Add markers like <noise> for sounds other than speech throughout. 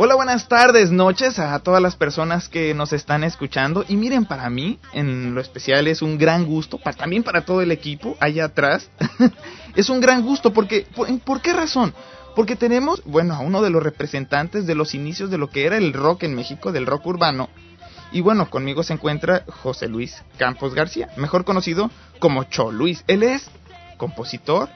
Hola, buenas tardes, noches a todas las personas que nos están escuchando. Y miren, para mí, en lo especial, es un gran gusto, también para todo el equipo allá atrás, <laughs> es un gran gusto porque, ¿por, ¿por qué razón? Porque tenemos, bueno, a uno de los representantes de los inicios de lo que era el rock en México, del rock urbano. Y bueno, conmigo se encuentra José Luis Campos García, mejor conocido como Cho Luis. Él es compositor,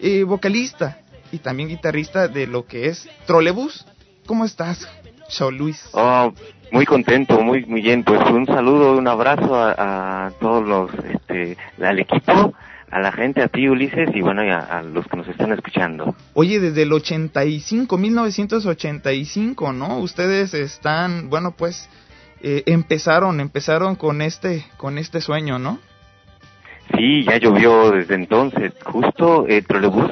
eh, vocalista y también guitarrista de lo que es Trolebus. ¿Cómo estás, Cho Luis? Oh, muy contento, muy, muy bien. Pues un saludo, un abrazo a, a todos los, este, al equipo a la gente, a ti Ulises y bueno, y a, a, los que nos están escuchando. Oye, desde el 85, 1985, ¿no? Ustedes están, bueno, pues eh, empezaron, empezaron con este, con este sueño, ¿no? Sí, ya llovió desde entonces. Justo el eh, trolebús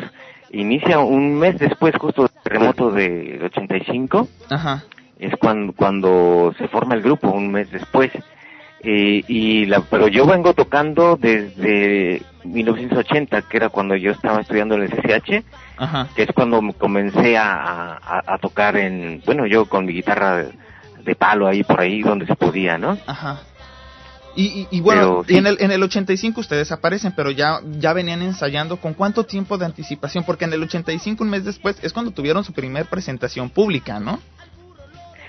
inicia un mes después, justo del terremoto del 85. Ajá. Es cuando, cuando se forma el grupo, un mes después. Eh, y la, pero yo vengo tocando desde 1980, que era cuando yo estaba estudiando en el CCH, Ajá. que es cuando comencé a, a, a, tocar en, bueno, yo con mi guitarra de, palo ahí por ahí donde se podía, ¿no? Ajá. Y, y, y bueno, pero, sí. y en, el, en el 85 ustedes aparecen, pero ya, ya venían ensayando. ¿Con cuánto tiempo de anticipación? Porque en el 85, un mes después, es cuando tuvieron su primer presentación pública, ¿no?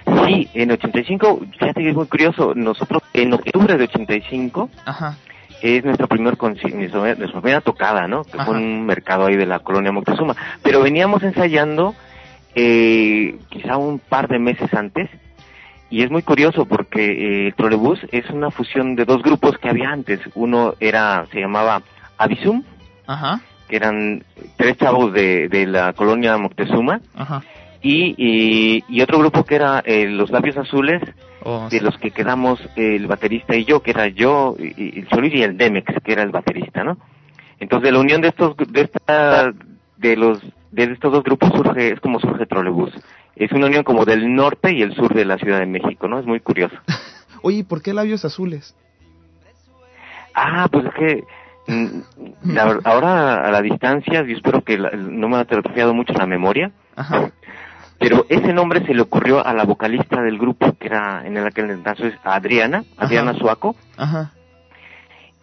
Sí, en 85, fíjate que es muy curioso, nosotros en octubre de 85 Ajá. es nuestra, primer nuestra, nuestra primera tocada, ¿no? Que Ajá. fue un mercado ahí de la colonia Moctezuma. Pero veníamos ensayando eh, quizá un par de meses antes y es muy curioso porque eh, Trolebús es una fusión de dos grupos que había antes. Uno era, se llamaba Avisum, Ajá. que eran tres chavos de, de la colonia Moctezuma. Ajá. Y, y, y, otro grupo que era eh, Los Labios Azules, oh, de sí. los que quedamos eh, el baterista y yo, que era yo, y, el Solís y el Demex, que era el baterista, ¿no? Entonces, de la unión de estos, de esta, de los, de estos dos grupos surge, es como surge Trolebús. Es una unión como del norte y el sur de la Ciudad de México, ¿no? Es muy curioso. <laughs> Oye, ¿por qué Labios Azules? Ah, pues es que mm, la, ahora a la distancia, yo espero que la, no me ha atrofiado mucho la memoria. Ajá. <laughs> Pero ese nombre se le ocurrió a la vocalista del grupo, que era en el aquel entonces Adriana, Adriana Ajá. Suaco. Ajá.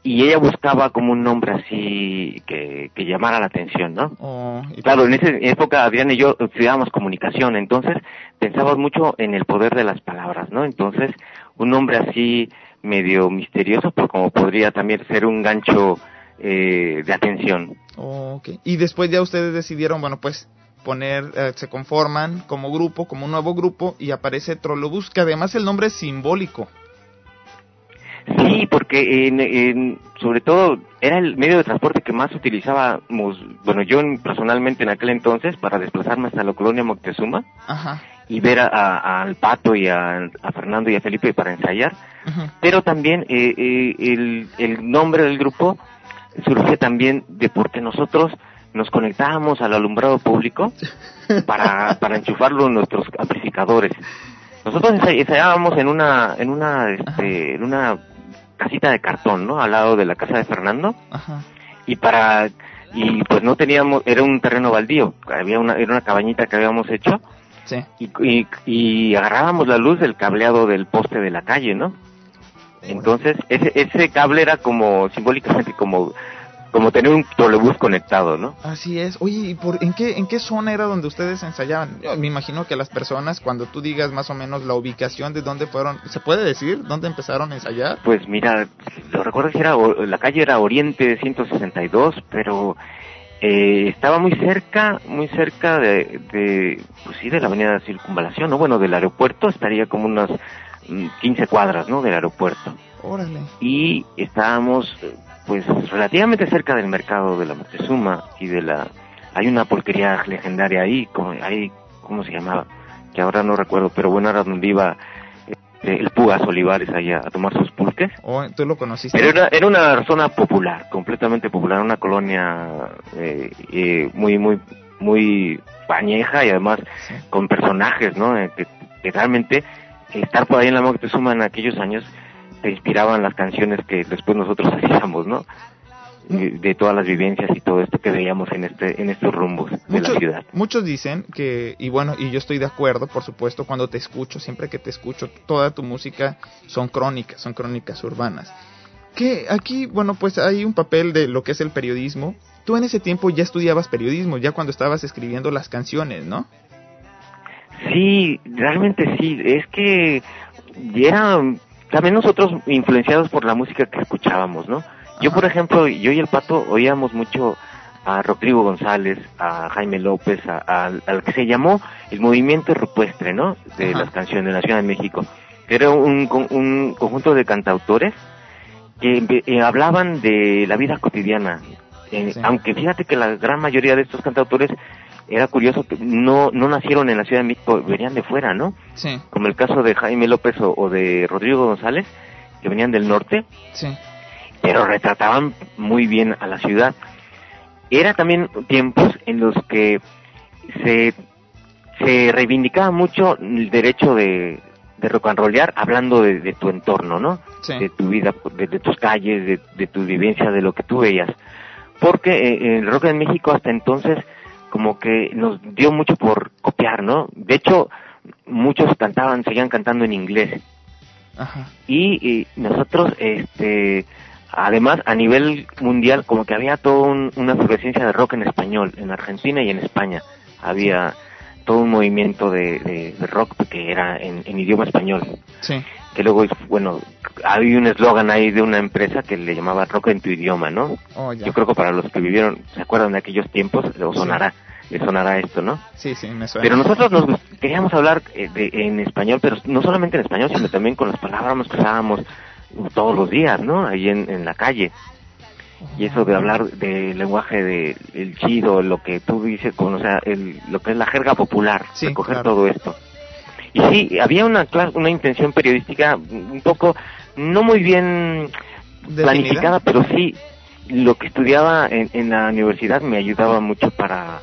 Y ella buscaba como un nombre así que, que llamara la atención, ¿no? Oh, y claro, en esa época Adriana y yo estudiábamos comunicación, entonces pensábamos mucho en el poder de las palabras, ¿no? Entonces, un nombre así medio misterioso, pero como podría también ser un gancho eh, de atención. Oh, okay. Y después ya ustedes decidieron, bueno, pues poner, eh, se conforman como grupo, como un nuevo grupo, y aparece Trolobús, que además el nombre es simbólico. Sí, porque en, en, sobre todo era el medio de transporte que más utilizábamos, bueno, yo personalmente en aquel entonces para desplazarme hasta la colonia Moctezuma Ajá. y ver a, a, al Pato y a, a, Fernando y a Felipe para ensayar, Ajá. pero también eh, eh, el, el nombre del grupo surge también de porque nosotros nos conectábamos al alumbrado público para, para enchufarlo en nuestros amplificadores. Nosotros ensayábamos en una, en una, este, en una casita de cartón, ¿no? Al lado de la casa de Fernando. Ajá. Y para, y pues no teníamos, era un terreno baldío, había una, era una cabañita que habíamos hecho. Sí. Y, y, y agarrábamos la luz del cableado del poste de la calle, ¿no? Entonces, ese, ese cable era como, simbólicamente como, como tener un trolebús conectado, ¿no? Así es. Oye, ¿y por, en, qué, ¿en qué zona era donde ustedes ensayaban? Yo me imagino que las personas, cuando tú digas más o menos la ubicación de dónde fueron, ¿se puede decir dónde empezaron a ensayar? Pues mira, lo recuerdo que era, la calle era Oriente 162, pero eh, estaba muy cerca, muy cerca de, de, pues sí, de la avenida de Circunvalación, ¿no? Bueno, del aeropuerto estaría como unas 15 cuadras, ¿no? Del aeropuerto. Órale. Y estábamos pues relativamente cerca del mercado de la Moctezuma y de la hay una porquería legendaria ahí como ahí cómo se llamaba que ahora no recuerdo pero bueno era donde iba eh, el Pugas Olivares allá a tomar sus pulques. Oh, tú lo conociste pero era, era una zona popular completamente popular una colonia eh, eh, muy muy muy bañeja y además sí. con personajes no que, que realmente estar por ahí en la Moctezuma en aquellos años te inspiraban las canciones que después nosotros <laughs> hacíamos, ¿no? de todas las vivencias y todo esto que veíamos en este en estos rumbos de la ciudad. Muchos dicen que y bueno, y yo estoy de acuerdo, por supuesto, cuando te escucho, siempre que te escucho, toda tu música son crónicas, son crónicas urbanas. Que aquí, bueno, pues hay un papel de lo que es el periodismo. Tú en ese tiempo ya estudiabas periodismo, ya cuando estabas escribiendo las canciones, ¿no? Sí, realmente sí, es que ya también nosotros influenciados por la música que escuchábamos, ¿no? Yo, por ejemplo, yo y el Pato oíamos mucho a Rodrigo González, a Jaime López, a, al que se llamó el movimiento rupestre, ¿no? De las canciones de la Ciudad de México. Era un, un conjunto de cantautores que eh, hablaban de la vida cotidiana. Eh, aunque fíjate que la gran mayoría de estos cantautores era curioso que no, no nacieron en la Ciudad de México, venían de fuera, ¿no? Sí. Como el caso de Jaime López o, o de Rodrigo González, que venían del norte. Sí pero retrataban muy bien a la ciudad. Era también tiempos en los que se, se reivindicaba mucho el derecho de, de rock and rollear hablando de, tu entorno, ¿no? De tu vida, de, tus calles, de, tu vivencia, de lo que tú veías. Porque eh, el rock en México hasta entonces como que nos dio mucho por copiar, ¿no? De hecho, muchos cantaban, seguían cantando en inglés. Ajá. Y, y nosotros, este, Además, a nivel mundial, como que había toda una efervescencia de rock en español, en Argentina y en España. Había todo un movimiento de, rock que era en, idioma español. Sí. Que luego, bueno, había un eslogan ahí de una empresa que le llamaba rock en tu idioma, ¿no? Oh, Yo creo que para los que vivieron, se acuerdan de aquellos tiempos, les sonará, sonará esto, ¿no? Sí, sí, me suena. Pero nosotros nos queríamos hablar eh, en español, pero no solamente en español, sino también con las palabras que usábamos todos los días, ¿no? Ahí en, en la calle. Y eso de hablar del lenguaje de el chido, lo que tú dices, con, o sea, el, lo que es la jerga popular, recoger todo esto. Y sí, había una una intención periodística un poco, no muy bien planificada, pero sí, lo que estudiaba en, en la universidad me ayudaba mucho para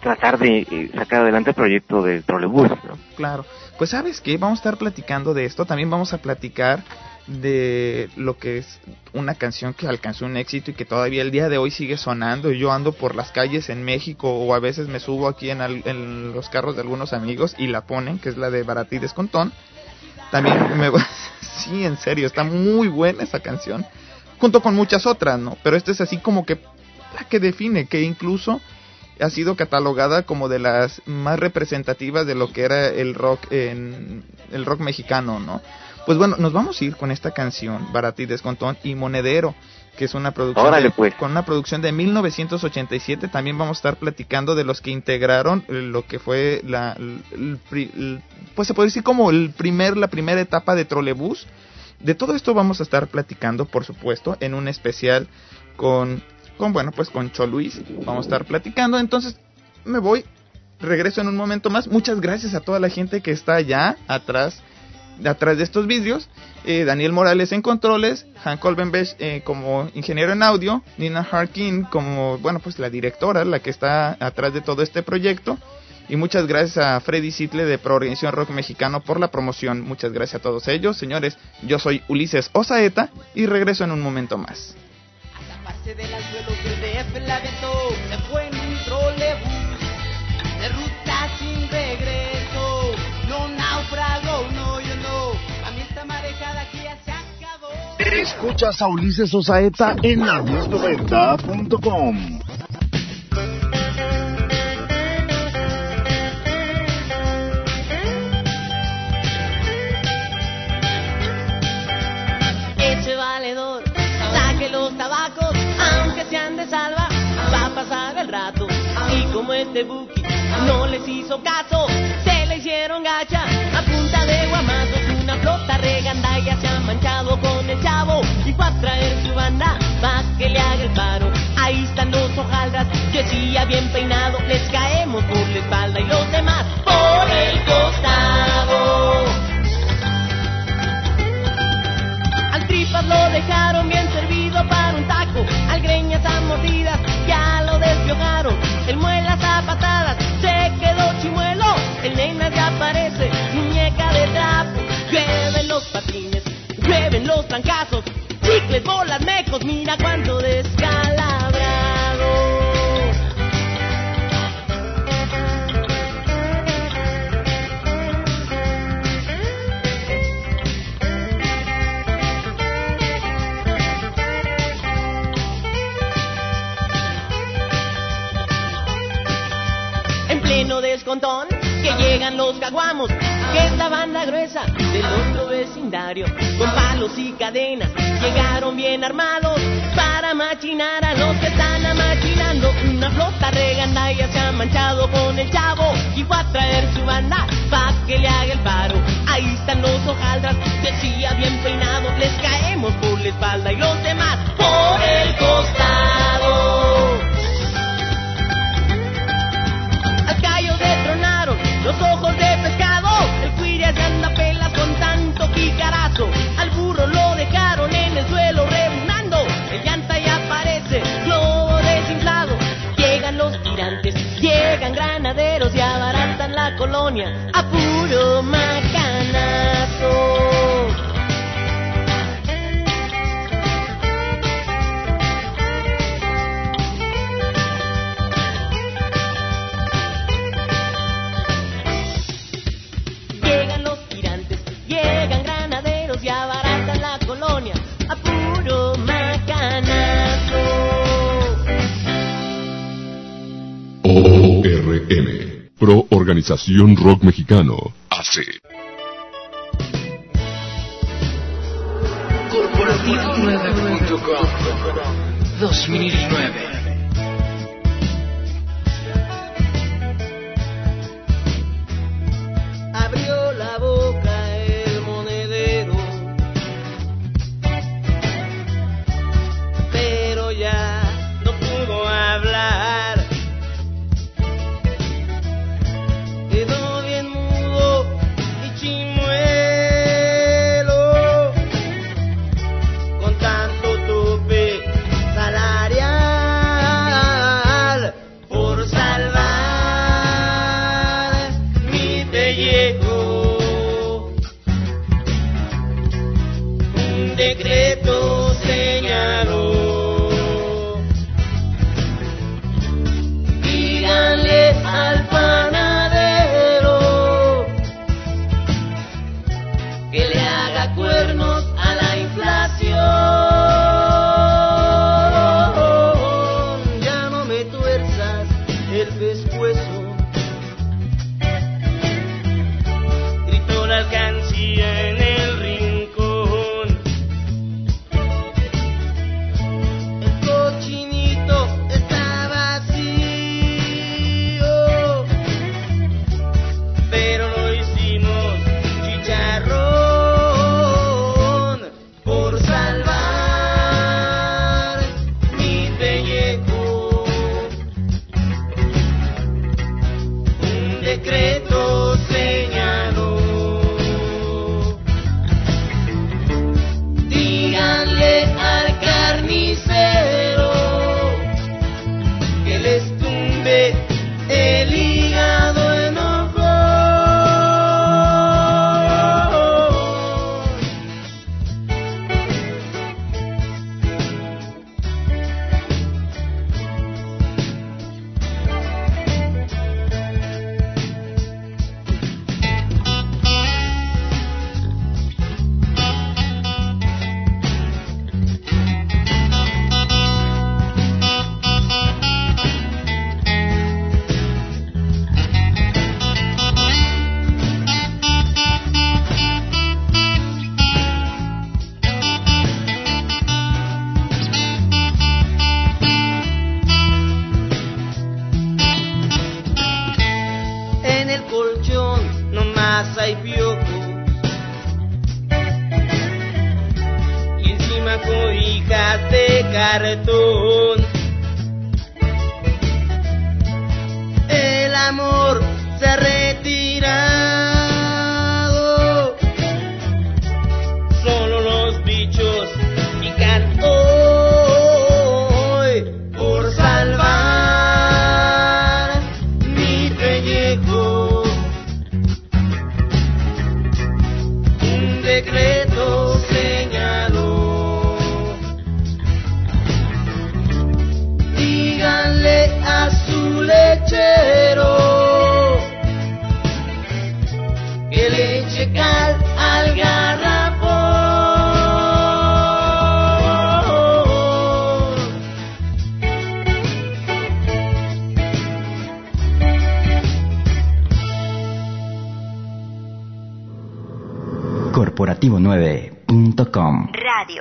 tratar de eh, sacar adelante el proyecto del trolebús, ¿no? Claro. Pues sabes que vamos a estar platicando de esto, también vamos a platicar de lo que es una canción que alcanzó un éxito y que todavía el día de hoy sigue sonando. Yo ando por las calles en México o a veces me subo aquí en, los carros de algunos amigos y la ponen, que es la de Baratí Descontón. También me... <laughs> sí, en serio, está muy buena esa canción. Junto con muchas otras, ¿no? Pero esta es así como que la que define, que incluso ha sido catalogada como de las más representativas de lo que era el rock en el rock mexicano, ¿no? Pues bueno, nos vamos a ir con esta canción, Baratí Descontón y Monedero, que es una producción pues. con una producción de 1987. También vamos a estar platicando de los que integraron lo que fue la, pues se puede decir como el primer, la primera etapa de trolebús. De todo esto vamos a estar platicando, por supuesto, en un especial con, con bueno, pues con Cho Luis. Vamos a estar platicando. Entonces, me voy, regreso en un momento más. Muchas gracias a toda la gente que está allá atrás atrás de estos vidrios, eh, Daniel Morales en controles, Han Colbenbesch eh, como ingeniero en audio, Nina Harkin como, bueno, pues la directora, la que está atrás de todo este proyecto. Y muchas gracias a Freddy Sitle de Proorganización Rock Mexicano por la promoción. Muchas gracias a todos ellos. Señores, yo soy Ulises Osaeta y regreso en un momento más. Escuchas a Ulises Osaeta en la 1090.com. Ese valedor, saque los tabacos, aunque sean de salva, va a pasar el rato. Y como este buki no les hizo caso, se le hicieron gacha a punta de guamazos, manchado con el chavo y fue a traer su banda pa' que le haga el paro. Ahí están los hojaldras, ya bien peinado, les caemos por la espalda y los demás por el costado. Al tripas lo dejaron bien servido para un taco, al greñas a mordidas ya lo despiojaron, el muelas a patadas se quedó chimuelo, el nena ya aparece, muñeca de trapo, llueven los patines, llueven los trancazos, chicles, bolas, mecos, mira cuánto descalabrado. En pleno descontón, que llegan los caguamos, que es la banda gruesa del otro vecindario, con palos y cadenas, llegaron bien armados para machinar a los que están amachinando. Una flota reganda se ha manchado con el chavo y fue a traer su banda pa' que le haga el paro. Ahí están los hojaldras, decía bien peinados, les caemos por la espalda y los demás por el costado. Al burro lo dejaron en el suelo rebunando. El llanta ya aparece, globo desinflado. Llegan los tirantes, llegan granaderos y abaratan la colonia a macanazo. Organización Rock Mexicano, AC. Corporativo9.com 2009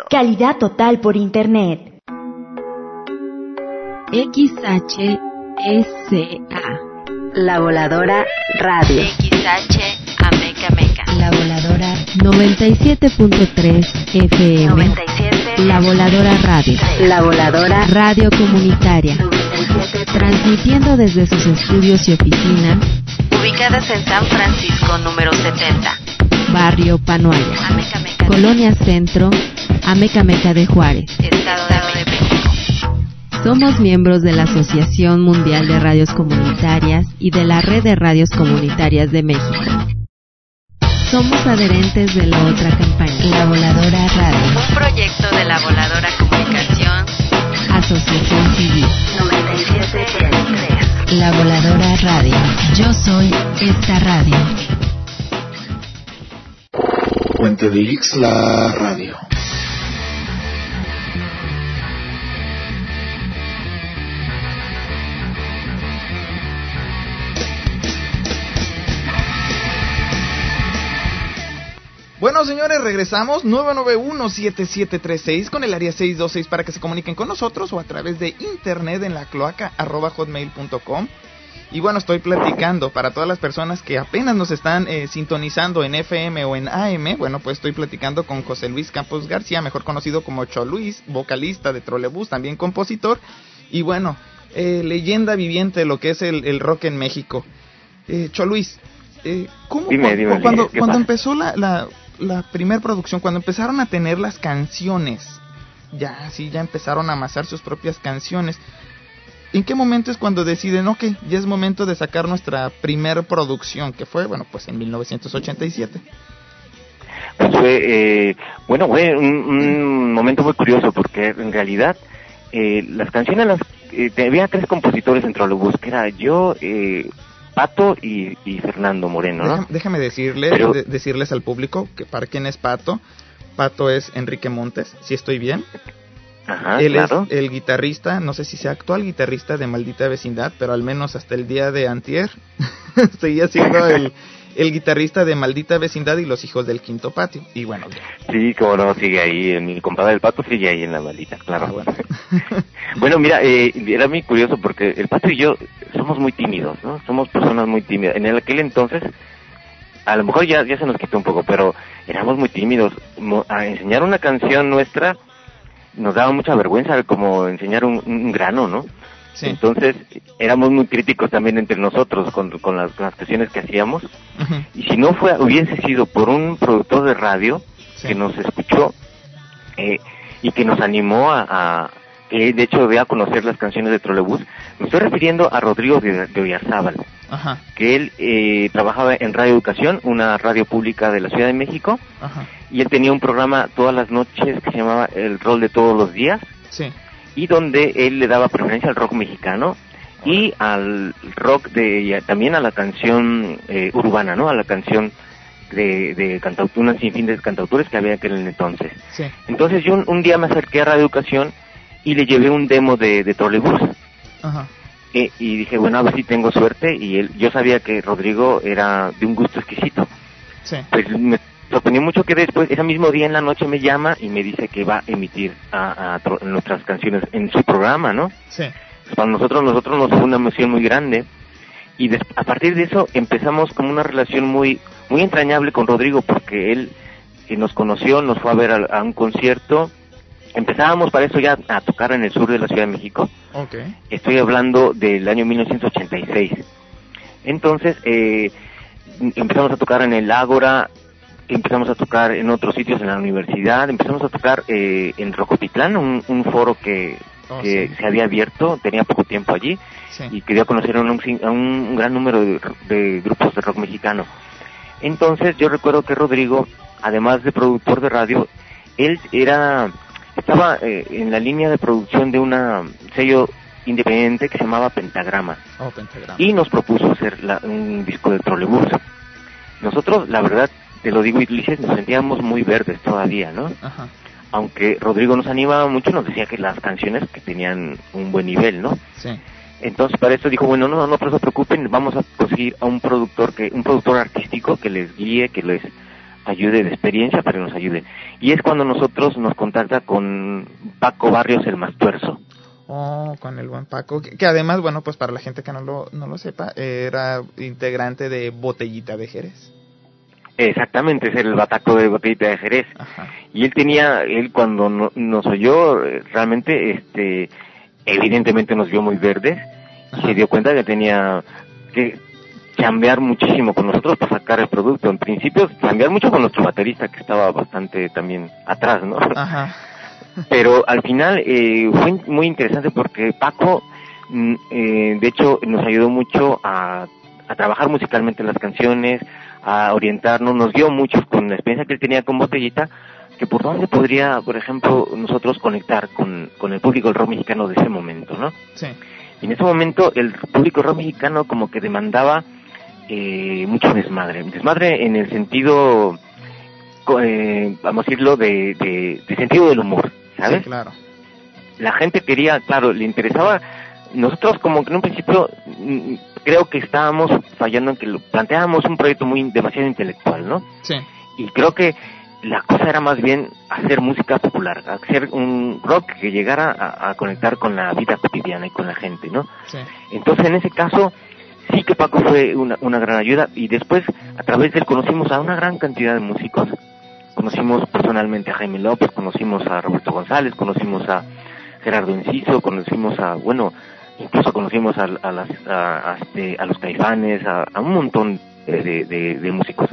Calidad total por internet. XHSA. La Voladora Radio. XH Ameca Meca. La Voladora 97.3 FM. 97. La Voladora Radio. La Voladora Radio Comunitaria. Transmitiendo desde sus estudios y oficinas. Ubicadas en San Francisco número 70. Barrio Panoaya. Ameca Meca. Colonia Centro. Ameca Meca de Juárez. Estado de México. Somos miembros de la Asociación Mundial de Radios Comunitarias y de la Red de Radios Comunitarias de México. Somos adherentes de la otra campaña, La Voladora Radio, Un proyecto de la Voladora Comunicación Asociación Civil. 97.3. La Voladora Radio. Yo soy esta radio. Puente de Ix, la radio. Bueno, señores, regresamos 991-7736 con el área 626 para que se comuniquen con nosotros o a través de internet en la cloaca arroba hotmail.com. Y bueno, estoy platicando para todas las personas que apenas nos están eh, sintonizando en FM o en AM. Bueno, pues estoy platicando con José Luis Campos García, mejor conocido como Cho Luis, vocalista de Trolebús, también compositor. Y bueno, eh, leyenda viviente de lo que es el, el rock en México. Eh, Cho Luis, eh, ¿cómo Dime, cu- dime, cuando, ¿qué cuando empezó la, la, la primera producción, cuando empezaron a tener las canciones, ya sí, ya empezaron a amasar sus propias canciones. ¿En qué momento es cuando deciden, ok, ya es momento de sacar nuestra primer producción, que fue, bueno, pues en 1987? Pues fue, eh, bueno, fue un, un momento muy curioso porque en realidad eh, las canciones las eh, había tres compositores en Trolebús, que era yo, eh, Pato y, y Fernando Moreno, ¿no? Déjame, déjame decirle, Pero- de- decirles al público que para quién es Pato. Pato es Enrique Montes, si estoy bien. Ajá, Él claro. es el guitarrista, no sé si sea actual guitarrista de Maldita Vecindad, pero al menos hasta el día de antier <laughs> seguía siendo el, el guitarrista de Maldita Vecindad y Los Hijos del Quinto Patio. Y bueno, Sí, como no, sigue ahí, mi compadre del Pato sigue ahí en la maldita, claro. Ah, bueno. <laughs> Bueno, mira, eh, era muy curioso porque el Pato y yo somos muy tímidos, ¿no? Somos personas muy tímidas. En aquel entonces, a lo mejor ya, ya se nos quitó un poco, pero éramos muy tímidos. A enseñar una canción nuestra nos daba mucha vergüenza, como enseñar un, un grano, ¿no? Sí. Entonces, éramos muy críticos también entre nosotros con, con las, con las canciones que hacíamos. Y si no fue, hubiese sido por un productor de radio sí. que nos escuchó eh, y que nos animó a, a- que de hecho dé a conocer las canciones de Trolebús. Me estoy refiriendo a Rodrigo de, de Oyarzábal, Ajá, que él eh, trabajaba en Radio Educación, una radio pública de la Ciudad de México, ajá, y él tenía un programa todas las noches que se llamaba El Rol de Todos los Días, sí. Y donde él le daba preferencia al rock mexicano y al rock de y a- también a la canción eh, urbana, ¿no? A la canción de, de una sinfín de cantautores que había aquel entonces. Sí, Entonces yo un, un día me acerqué a Radio Educación y le llevé un demo de, de Trolebús. ajá, Eh, y dije, bueno, a ver si tengo suerte. Y él, yo sabía que Rodrigo era de un gusto exquisito. sí. Pues me sorprendió mucho que después, ese mismo día en la noche me llama y me dice que va a emitir a, a tro- nuestras canciones en su programa, ¿no? Sí, Pues para nosotros, nosotros nos fue una emoción muy grande. Y des- a partir de eso empezamos como una relación muy, muy entrañable con Rodrigo porque él que nos conoció, nos fue a ver a, a un concierto. Empezábamos para eso ya a tocar en el sur de la Ciudad de México. ok. Estoy hablando del año 1986. Entonces, eh, empezamos a tocar en el Ágora, empezamos a tocar en otros sitios en la universidad, empezamos a tocar eh, en Rocotitlán, un, un foro que, Oh, que sí. se había abierto, tenía poco tiempo allí, Sí, y quería conocer a un, a un gran número de, de grupos de rock mexicano. Entonces, yo recuerdo que Rodrigo, además de productor de radio, él era estaba eh, en la línea de producción de una sello independiente que se llamaba Pentagrama oh, pentagrama. y nos propuso hacer la- un disco de trolebús. Nosotros, la verdad, te lo digo, Ulises, nos sentíamos muy verdes todavía, ¿no? Ajá, Aunque Rodrigo nos animaba mucho, nos decía que las canciones que tenían un buen nivel, ¿no? sí, Entonces para eso dijo, bueno, no, no, no se preocupen, vamos a conseguir a un productor que, un productor artístico que les guíe, que les ayude, de experiencia, para que nos ayude. Y es cuando nosotros nos contacta con Paco Barrios, el Mastuerzo. Oh, con el buen Paco, que, que, además, bueno, pues para la gente que no lo, no lo sepa, era integrante de Botellita de Jerez. Exactamente, es el bataco de Botellita de Jerez. Ajá. Y él tenía, él cuando no- nos oyó, realmente, este, evidentemente nos vio muy verdes y se dio cuenta que tenía que cambiar muchísimo con nosotros para sacar el producto. En principio, cambiar mucho con nuestro baterista que estaba bastante también atrás, ¿no? Ajá. Pero al final eh, fue muy interesante porque Paco, mm, eh, de hecho, nos ayudó mucho a, a trabajar musicalmente las canciones, a orientarnos, nos dio mucho con la experiencia que él tenía con Botellita, que por dónde podría, por ejemplo, nosotros conectar con, con el público del rock mexicano de ese momento, ¿no? Sí. Y en ese momento el público rock mexicano como que demandaba eh, mucho desmadre. Desmadre en el sentido, eh, vamos a decirlo, de, de, de sentido del humor, ¿sabes? Sí, claro. La gente quería, claro, le interesaba. Nosotros como que en un principio mm, creo que estábamos fallando en que lo planteábamos un proyecto muy demasiado intelectual, ¿no? Sí. Y creo que la cosa era más bien hacer música popular, hacer un rock que llegara a, a conectar con la vida cotidiana y con la gente, ¿no? Sí. Entonces, en ese caso, sí que Paco fue una, una gran ayuda y después, a través de él, conocimos a una gran cantidad de músicos. Conocimos personalmente a Jaime López, conocimos a Roberto González, conocimos a Gerardo Enciso, conocimos a, bueno, incluso conocimos a, a, las, a, a este, a los caifanes, a, a un montón de, de, músicos.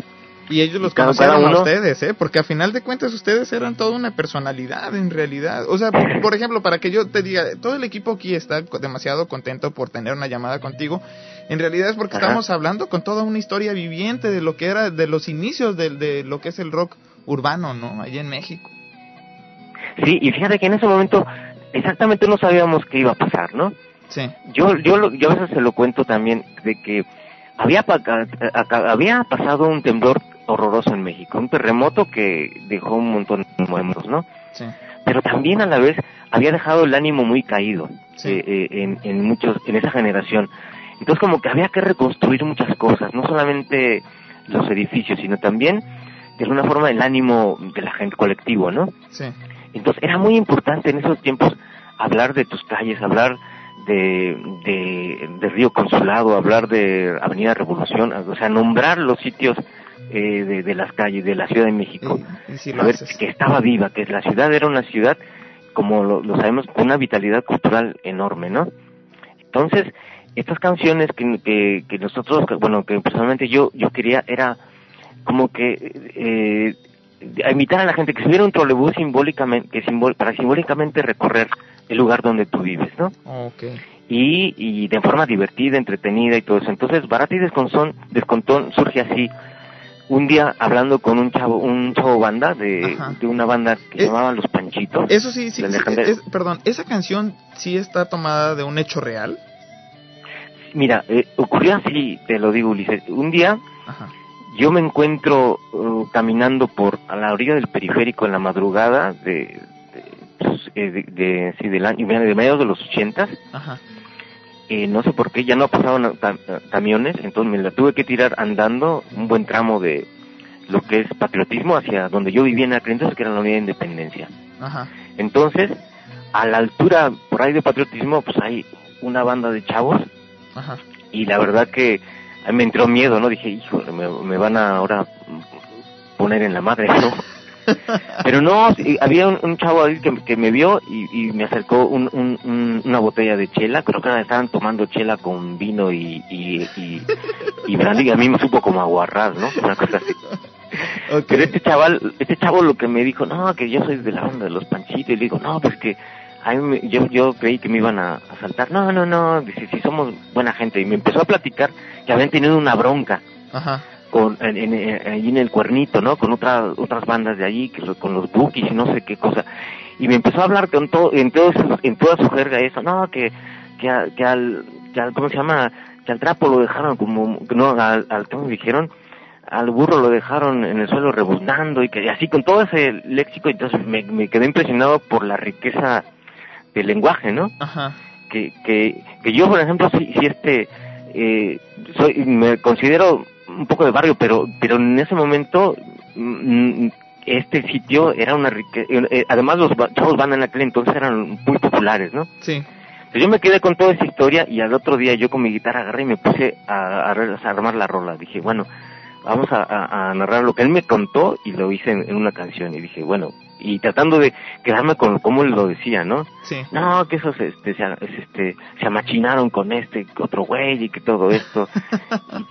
Y ellos los Cada- conocieron cada a ustedes, ¿eh? Porque a final de cuentas ustedes eran toda una personalidad en realidad. O sea, por, por ejemplo, para que yo te diga, todo el equipo aquí está demasiado contento por tener una llamada contigo. En realidad es porque Ajá. estamos hablando con toda una historia viviente de lo que era, de los inicios de, de lo que es el rock urbano, ¿no? Allá en México. Sí, y fíjate que en ese momento exactamente no sabíamos qué iba a pasar, ¿no? Sí. yo yo yo a veces se lo cuento también de que había había pasado un temblor horroroso en México, un terremoto que dejó un montón de muertos, ¿no? Sí. Pero también a la vez había dejado el ánimo muy caído Sí. eh, eh, en, en muchos en esa generación. Entonces como que había que reconstruir muchas cosas, no solamente los edificios, sino también de alguna forma el ánimo de la gente colectivo, ¿no? Sí. Entonces era muy importante en esos tiempos hablar de tus calles, hablar de, de, de Río Consulado, hablar de Avenida Revolución, o sea, nombrar los sitios eh, de, de las calles de la Ciudad de México, Y, y si lo saber haces. que estaba viva, que la ciudad era una ciudad, como lo, lo sabemos, con una vitalidad cultural enorme, ¿no? Entonces, estas canciones que, que, que nosotros, que, bueno, que personalmente yo, yo quería era como que eh, a invitar a la gente que subiera un trolebús simbólicamente, que simbol, para simbólicamente recorrer el lugar donde tú vives, ¿no? Ok. Y, y de forma divertida, entretenida y todo eso. Entonces, Barata y Descontón, Descontón surge así. Un día hablando con un chavo, un chavo banda de, de una banda que Eh, llamaba Los Panchitos. Eso sí, sí, es- perdón, esa canción sí está tomada de un hecho real. Mira, eh, ocurrió así, te lo digo Ulises. Un día Ajá. yo me encuentro uh, caminando por a la orilla del periférico en la madrugada de, eh, de, de- sí, del año, de mediados de los ochentas. Ajá. Eh, no sé por qué, ya no pasaban cam- camiones, entonces me la tuve que tirar andando un buen tramo de lo que es patriotismo hacia donde yo vivía en aquel entonces, que era la Unidad de Independencia. Ajá. Entonces, a la altura por ahí de patriotismo, pues hay una banda de chavos Ajá. y la verdad que mí me entró miedo, ¿no? Dije, hijo, me, me van a ahora poner en la madre, ¿no? Pero no, había un, un chavo ahí que, que me vio y, y me acercó un, un- un- una botella de chela, creo que estaban tomando chela con vino y, y, y, y brandy, y a mí me supo como aguarrar, ¿no? Una cosa así. Pero este chaval, este chavo lo que me dijo, no, que yo soy de la banda de los panchitos, y le digo, no, pues que a mí yo, yo creí que me iban a asaltar. No, no, no, dice, si somos buena gente. Y me empezó a platicar que habían tenido una bronca Ajá. Con en, allí en el cuernito, ¿no? Con otras otras bandas de allí, que con los bookies y no sé qué cosa. Y me empezó a hablar con todo, en todo eso- en toda su jerga eso, no, que que, a- que al que al ¿cómo se llama? Que al trapo lo dejaron como no al, al ¿cómo me dijeron? Al burro lo dejaron en el suelo rebuznando y que así con todo ese léxico, entonces me, me quedé impresionado por la riqueza del lenguaje, ¿no? Ajá. que, que, que yo, por ejemplo, si, si este, eh, soy, me considero un poco de barrio, pero, pero en ese momento mm, este sitio era una riqueza, además los chavos van en aquel entonces eran muy populares, ¿no? Sí. Entonces yo me quedé con toda esa historia y al otro día yo con mi guitarra agarré y me puse a, a, a armar la rola. Dije, bueno, vamos a, a, narrar lo que él me contó y lo hice en, una canción. Y dije, bueno, y tratando de quedarme con cómo él lo decía, ¿no? Sí. No, que esos este, se, este, se amachinaron con este otro güey y que todo esto.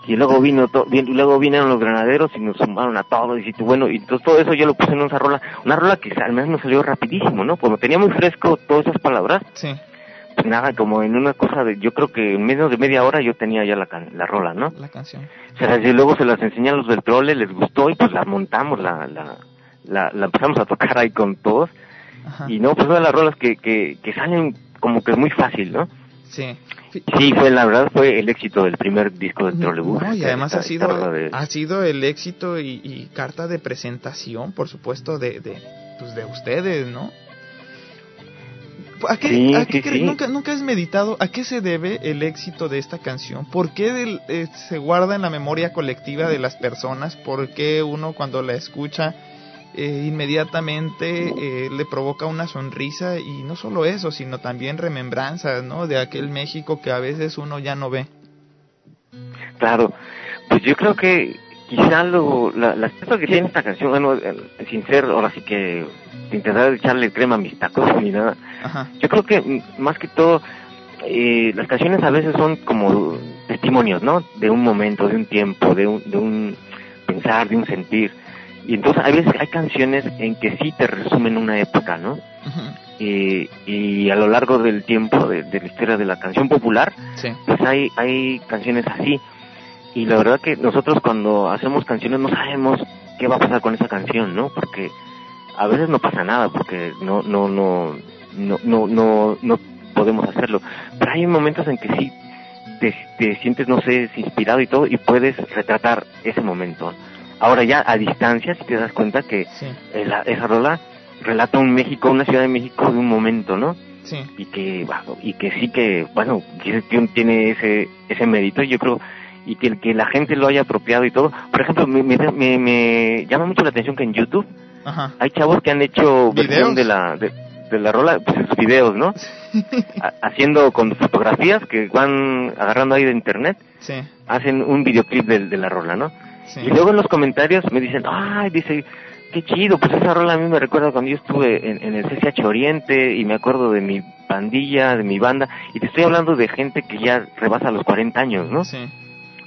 y, luego vino y luego vinieron los granaderos y nos sumaron a todos. Y bueno, y entonces todo eso yo lo puse en una rola, una rola que al menos me salió rapidísimo, ¿no? Como tenía muy fresco todas esas palabras. Sí nada, como en una cosa de, yo creo que en menos de media hora yo tenía ya la, la rola, ¿no? La canción. O sea, y luego se las enseñé a los del trole, les gustó y pues la montamos, la, la, la, la empezamos a tocar ahí con todos. Y no, pues son las rolas que, que, que salen como que muy fácil, ¿no? Sí. Sí, fue la verdad fue el éxito del primer disco del Trolebús. No, y además ha sido ha sido el éxito y, y, carta de presentación, por supuesto, de, de pues de ustedes, ¿no? ¿A qué, Nunca, ¿Nunca has meditado a qué se debe el éxito de esta canción? ¿Por qué eh, se guarda en la memoria colectiva de las personas? ¿Por qué uno cuando la escucha eh, inmediatamente eh, le provoca una sonrisa? Y no solo eso, sino también remembranzas ¿no? de aquel México que a veces uno ya no ve. Claro, pues yo creo que quizá lo, la, la que tiene esta canción, bueno, sin ser ahora sí que intentar echarle crema a mis tacos ni nada. Yo creo que mm, más que todo eh, las canciones a veces son como testimonios, ¿no? De un momento, de un tiempo, de un, de un pensar, de un sentir. Y entonces a veces hay canciones en que sí te resumen una época, ¿no? y, y a lo largo del tiempo de, la historia de la canción popular, pues hay, hay canciones así. Y la verdad que nosotros cuando hacemos canciones no sabemos qué va a pasar con esa canción, ¿no? Porque a veces no pasa nada porque no no no no no no, no podemos hacerlo. Pero hay momentos en que sí te, sientes no sé inspirado y todo y puedes retratar ese momento. Ahora ya a distancia si te das cuenta que esa rola relata un México una ciudad de México de un momento no sí. y que y que sí que bueno tiene ese ese mérito. Yo creo y que, que la gente lo haya apropiado y todo. Por ejemplo me, me, me llama mucho la atención que en YouTube hay chavos que han hecho versión de la de, la rola, pues sus videos, ¿no? Haciendo con fotografías que van agarrando ahí de internet, hacen un videoclip de, de la rola, ¿no? Y luego en los comentarios me dicen, ay, dice, qué chido, pues esa rola a mí me recuerda cuando yo estuve en, en el CCH Oriente y me acuerdo de mi pandilla, de mi banda, y te estoy hablando de gente que ya rebasa los 40 años, ¿no?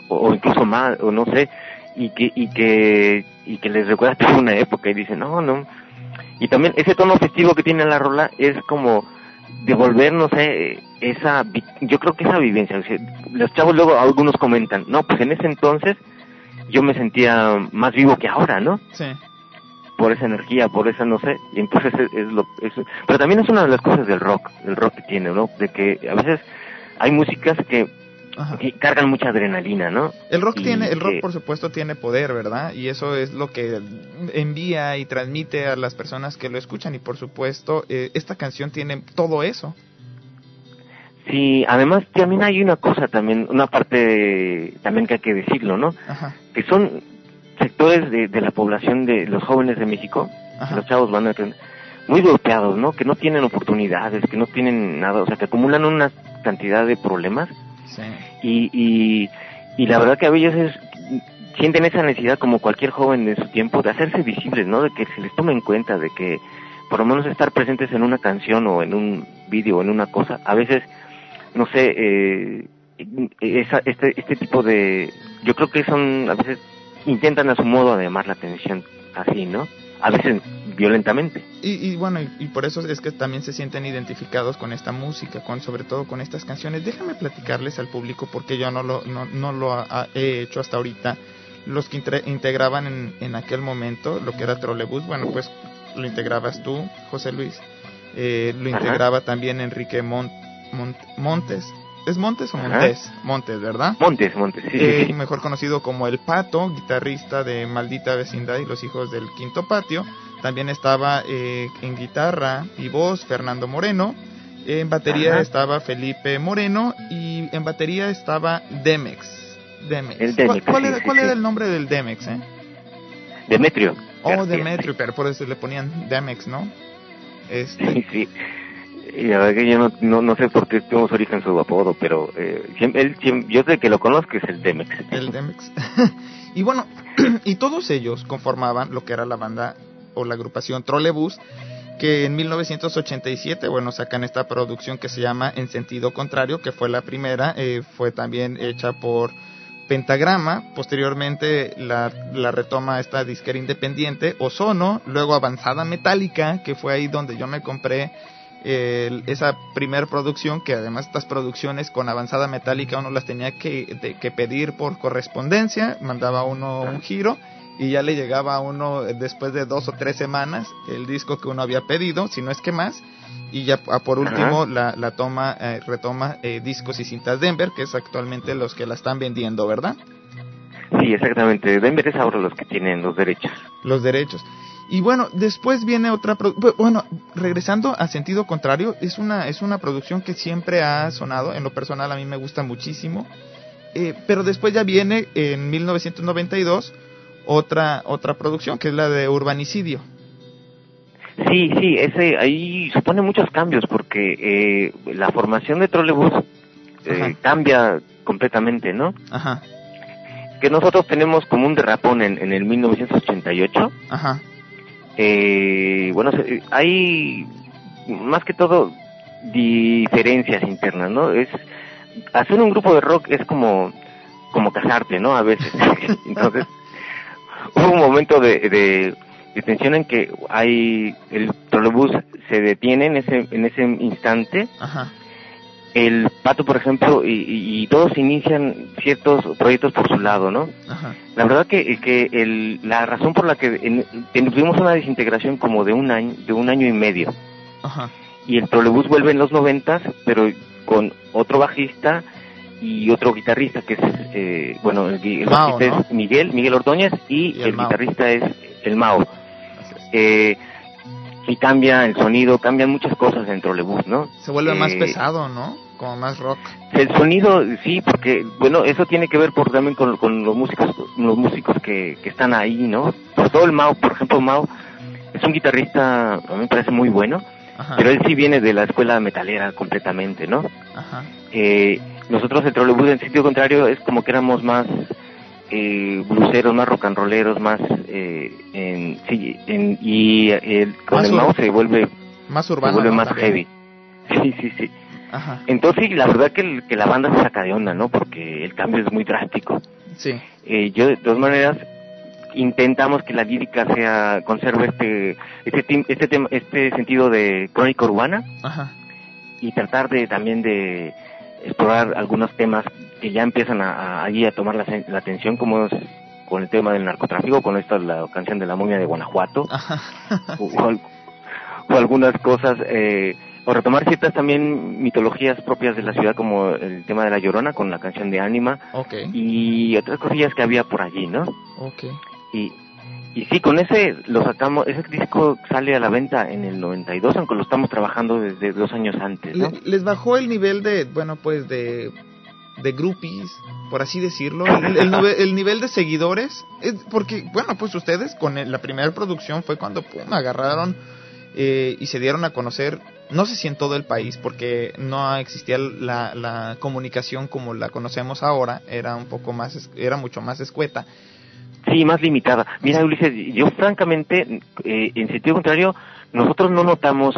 O, o incluso más, o no sé, y que y que y que les recuerda <laughs> toda una época y dicen no no y también ese tono festivo que tiene la rola es como devolver no sé esa yo creo que esa vivencia los chavos luego algunos comentan no pues en ese entonces yo me sentía más vivo que ahora no sí. Por esa energía por esa no sé y entonces es, lo pero también es una de las cosas del rock del rock que tiene no de que a veces hay músicas que que cargan mucha adrenalina, ¿no? El rock tiene, el rock por supuesto tiene poder, ¿verdad? Y eso es lo que envía y transmite a las personas que lo escuchan y por supuesto eh, esta canción tiene todo eso. Sí, además también hay una cosa también, una parte también que hay que decirlo, ¿no? Que son sectores de, de, la población de los jóvenes de México, los chavos van a muy golpeados, ¿no? Que no tienen oportunidades, que no tienen nada, o sea, que acumulan una cantidad de problemas y, y, y la verdad que a veces sienten esa necesidad como cualquier joven de su tiempo de hacerse visibles, ¿no? De que se les tome en cuenta, de que por lo menos estar presentes en una canción o en un vídeo o en una cosa, a veces, no sé, eh, esa, este, este tipo de, yo creo que son, a veces intentan a su modo llamar la atención así, ¿no? A veces violentamente. Y, bueno, y, por eso es que también se sienten identificados con esta música, con sobre todo con estas canciones. Déjame platicarles al público porque yo no lo, no, no lo he hecho hasta ahorita. Los que integraban en, en aquel momento lo que era Trolebús, bueno, pues lo integrabas tú, José Luis. Eh, lo integraba también Enrique Montes. ¿Es Montes o Montes? Montes, ¿verdad? Montes, Montes, sí, eh, Mejor conocido como El Pato, guitarrista de Maldita Vecindad y Los Hijos del Quinto Patio. También estaba eh, en guitarra y voz Fernando Moreno. En batería estaba Felipe Moreno y en batería estaba Demex. Demex. El Demex ¿Cuál, era, ¿cuál era, el nombre del Demex? Eh? Demetrio. Oh, Demetrio, pero por eso le ponían Demex, ¿no? Este... Sí, Y la verdad que yo no, no, no sé por qué tuvo su origen su apodo, pero eh, siempre, él, siempre, yo sé que lo conozco es el Demex. El Demex. <laughs> y bueno, <clears throat> y todos ellos conformaban lo que era la banda o la agrupación Trolebus, que en 1987, bueno, sacan esta producción que se llama En sentido contrario, que fue la primera, eh, fue también hecha por Pentagrama, posteriormente la, la retoma esta disquera independiente, Ozono, luego Avanzada Metálica, que fue ahí donde yo me compré esa primer producción, que además estas producciones con avanzada metálica uno las tenía que, que pedir por correspondencia, mandaba uno un giro y ya le llegaba a uno después de dos o tres semanas el disco que uno había pedido, si no es que más, y ya por último la, la, toma, eh, retoma eh, discos y cintas Denver, que es actualmente los que la están vendiendo, ¿verdad? Sí, exactamente. Denver es ahora los que tienen los derechos. Los derechos. Y bueno, después viene otra bueno, regresando a sentido contrario, es una es una producción que siempre ha sonado, en lo personal a mí me gusta muchísimo. Eh, pero después ya viene en 1992 otra otra producción que es la de Urbanicidio. Sí, sí, ese ahí supone muchos cambios porque eh, la formación de trolebús eh, cambia completamente, ¿no? Ajá. Que nosotros tenemos como un derrapón en, en el 1988. Ajá. Eh, bueno, hay más que todo diferencias internas, ¿no? Es hacer un grupo de rock es como como casarte, ¿no? A veces. <laughs> Entonces, hubo <laughs> un momento de, de, tensión en que hay el trolebús se detiene en ese en ese instante. Ajá. El pato, por ejemplo, y, y, todos inician ciertos proyectos por su lado, ¿no? Ajá. La verdad que, que el, la razón por la que tuvimos una desintegración como de un año, de un año y medio. Ajá. Y el trolebús vuelve en los noventas, pero con otro bajista y otro guitarrista que es, eh, bueno, el, Mao, bajista es Miguel, Miguel Ordóñez y, Y el el, guitarrista es el Mao. Eh, y cambia el sonido, cambian muchas cosas en trolebús, ¿no? Se vuelve más Eh, pesado, ¿no? Como más rock. El sonido, sí, porque, bueno, eso tiene que ver por, también con, con los músicos, los músicos que, que están ahí, ¿no? Por todo el Mao, por ejemplo, Mao es un guitarrista, a mí me parece muy bueno, Ajá. pero él sí viene de la escuela metalera completamente, ¿no? Ajá. Eh, nosotros el trolebús en sitio contrario es como que éramos más eh, bluseros, más rock and rolleros, más eh, en, sí, en, y el, con Más el ur- se vuelve, Más se urbano. vuelve ¿no? más También. heavy. Sí, sí, sí. Ajá. Entonces, la verdad que, el- que la banda se saca de onda, ¿no? Porque el cambio es muy drástico. Sí. Eh, yo, de todas maneras, intentamos que la lírica sea, conserve este, este, este, tema- este sentido de crónica urbana Ajá. y tratar de también de explorar algunos temas que ya empiezan a, allí a tomar la, atención, como es con el tema del narcotráfico, con esta la canción de la momia de Guanajuato, <laughs> o, o al- o algunas cosas, eh, o retomar ciertas también mitologías propias de la ciudad, como el tema de la Llorona, con la canción de Ánima, ok. y otras cosillas que había por allí, ¿no? Ok. Y, y sí, con ese lo sacamos, ese disco sale a la venta en el 92, aunque lo estamos trabajando desde dos años antes, ¿no? Le- les bajó el nivel de, bueno, pues de, de groupies, por así decirlo, el, el nivel, el nivel de seguidores, es porque, bueno, pues ustedes con la primera producción fue cuando pum, agarraron eh, y se dieron a conocer, no sé si en todo el país, porque no existía la, la comunicación como la conocemos ahora, era un poco más, era mucho más escueta. Sí, más limitada. Mira, Ulises, yo francamente, eh, en sentido contrario, nosotros no notamos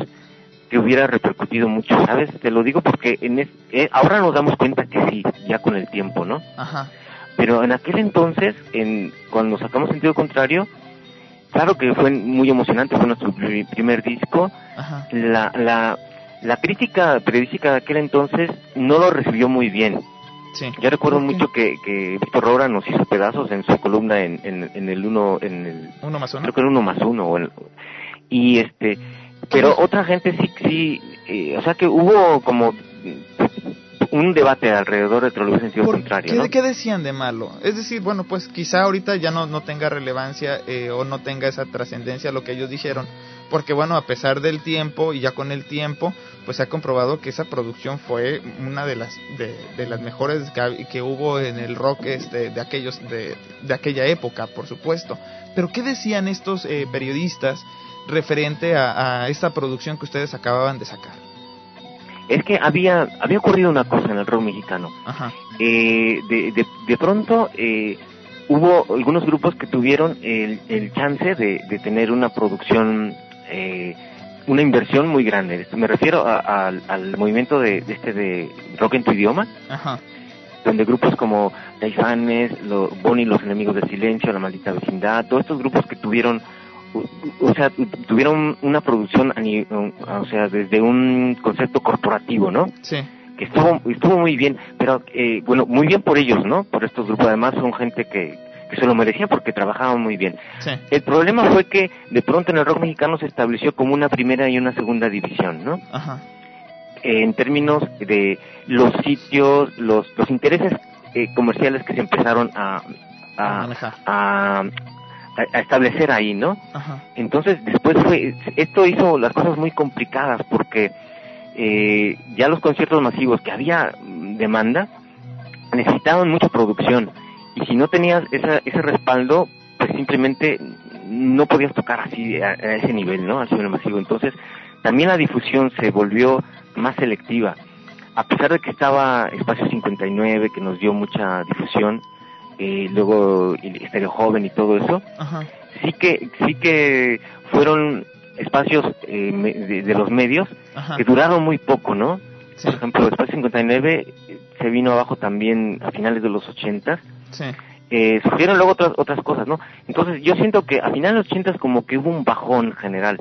que hubiera repercutido mucho, ¿sabes? Te lo digo porque en es- eh, ahora nos damos cuenta que sí, ya con el tiempo, ¿no? Ajá, Pero en aquel entonces, en, cuando sacamos sentido contrario, claro que fue muy emocionante, fue nuestro pri- primer disco. ajá, La, la, la crítica periodística de aquel entonces no lo recibió muy bien. Sí. Yo recuerdo mucho que, que Víctor Rora nos hizo pedazos en su columna en, en, en el uno, en el, Uno más uno. creo que era uno más uno. o el- y este, pero otra gente sí, sí, eh, o sea que hubo como un debate alrededor de trolebús en sentido ¿Por contrario. ¿qué, ¿no? qué decían de malo? Es decir, bueno, pues quizá ahorita ya no, no tenga relevancia eh, o no tenga esa trascendencia lo que ellos dijeron, porque bueno, a pesar del tiempo y ya con el tiempo, pues se ha comprobado que esa producción fue una de las de, de las mejores que, hubo en el rock este, de aquellos de, de aquella época, por supuesto. Pero ¿qué decían estos eh, periodistas referente a, a esta producción que ustedes acababan de sacar? Es que había, había ocurrido una cosa en el rock mexicano. Ajá. Eh, de, de, de pronto eh, hubo algunos grupos que tuvieron el, el chance de, de tener una producción, eh, una inversión muy grande. Me refiero a- a- al- movimiento de, de este de rock en tu idioma, Ajá. donde grupos como Taifanes, lo, Bonnie, los enemigos del silencio, La maldita vecindad, todos estos grupos que tuvieron, o, o sea, tu- tuvieron una producción, o sea, desde un concepto corporativo, ¿no? Sí. que estuvo estuvo muy bien, pero eh, bueno, muy bien por ellos, ¿no? Por estos grupos, además son gente que, que se lo merecía porque trabajaban muy bien. Sí. El problema fue que de pronto en el rock mexicano se estableció como una primera y una segunda división, ¿no? Ajá. Eh, en términos de los sitios, los, los intereses eh, comerciales que se empezaron a, A establecer ahí, ¿no? Ajá. Entonces, después fue, esto hizo las cosas muy complicadas porque eh, ya los conciertos masivos que había demanda necesitaban mucha producción y si no tenías esa, ese respaldo, pues simplemente no podías tocar así a, a ese nivel, ¿no? Al nivel masivo. Entonces, también la difusión se volvió más selectiva. A pesar de que estaba Espacio 59, que nos dio mucha difusión, eh, luego Estéreo Joven y todo eso, Ajá. sí que sí que fueron espacios eh, de, de los medios Ajá. que duraron muy poco, ¿no? Sí. Por ejemplo, Espacio 59 eh, se vino abajo también a finales de los 80 Sí. eh, surgieron luego otras otras cosas, ¿no? Entonces yo siento que a finales de los 80 como que hubo un bajón general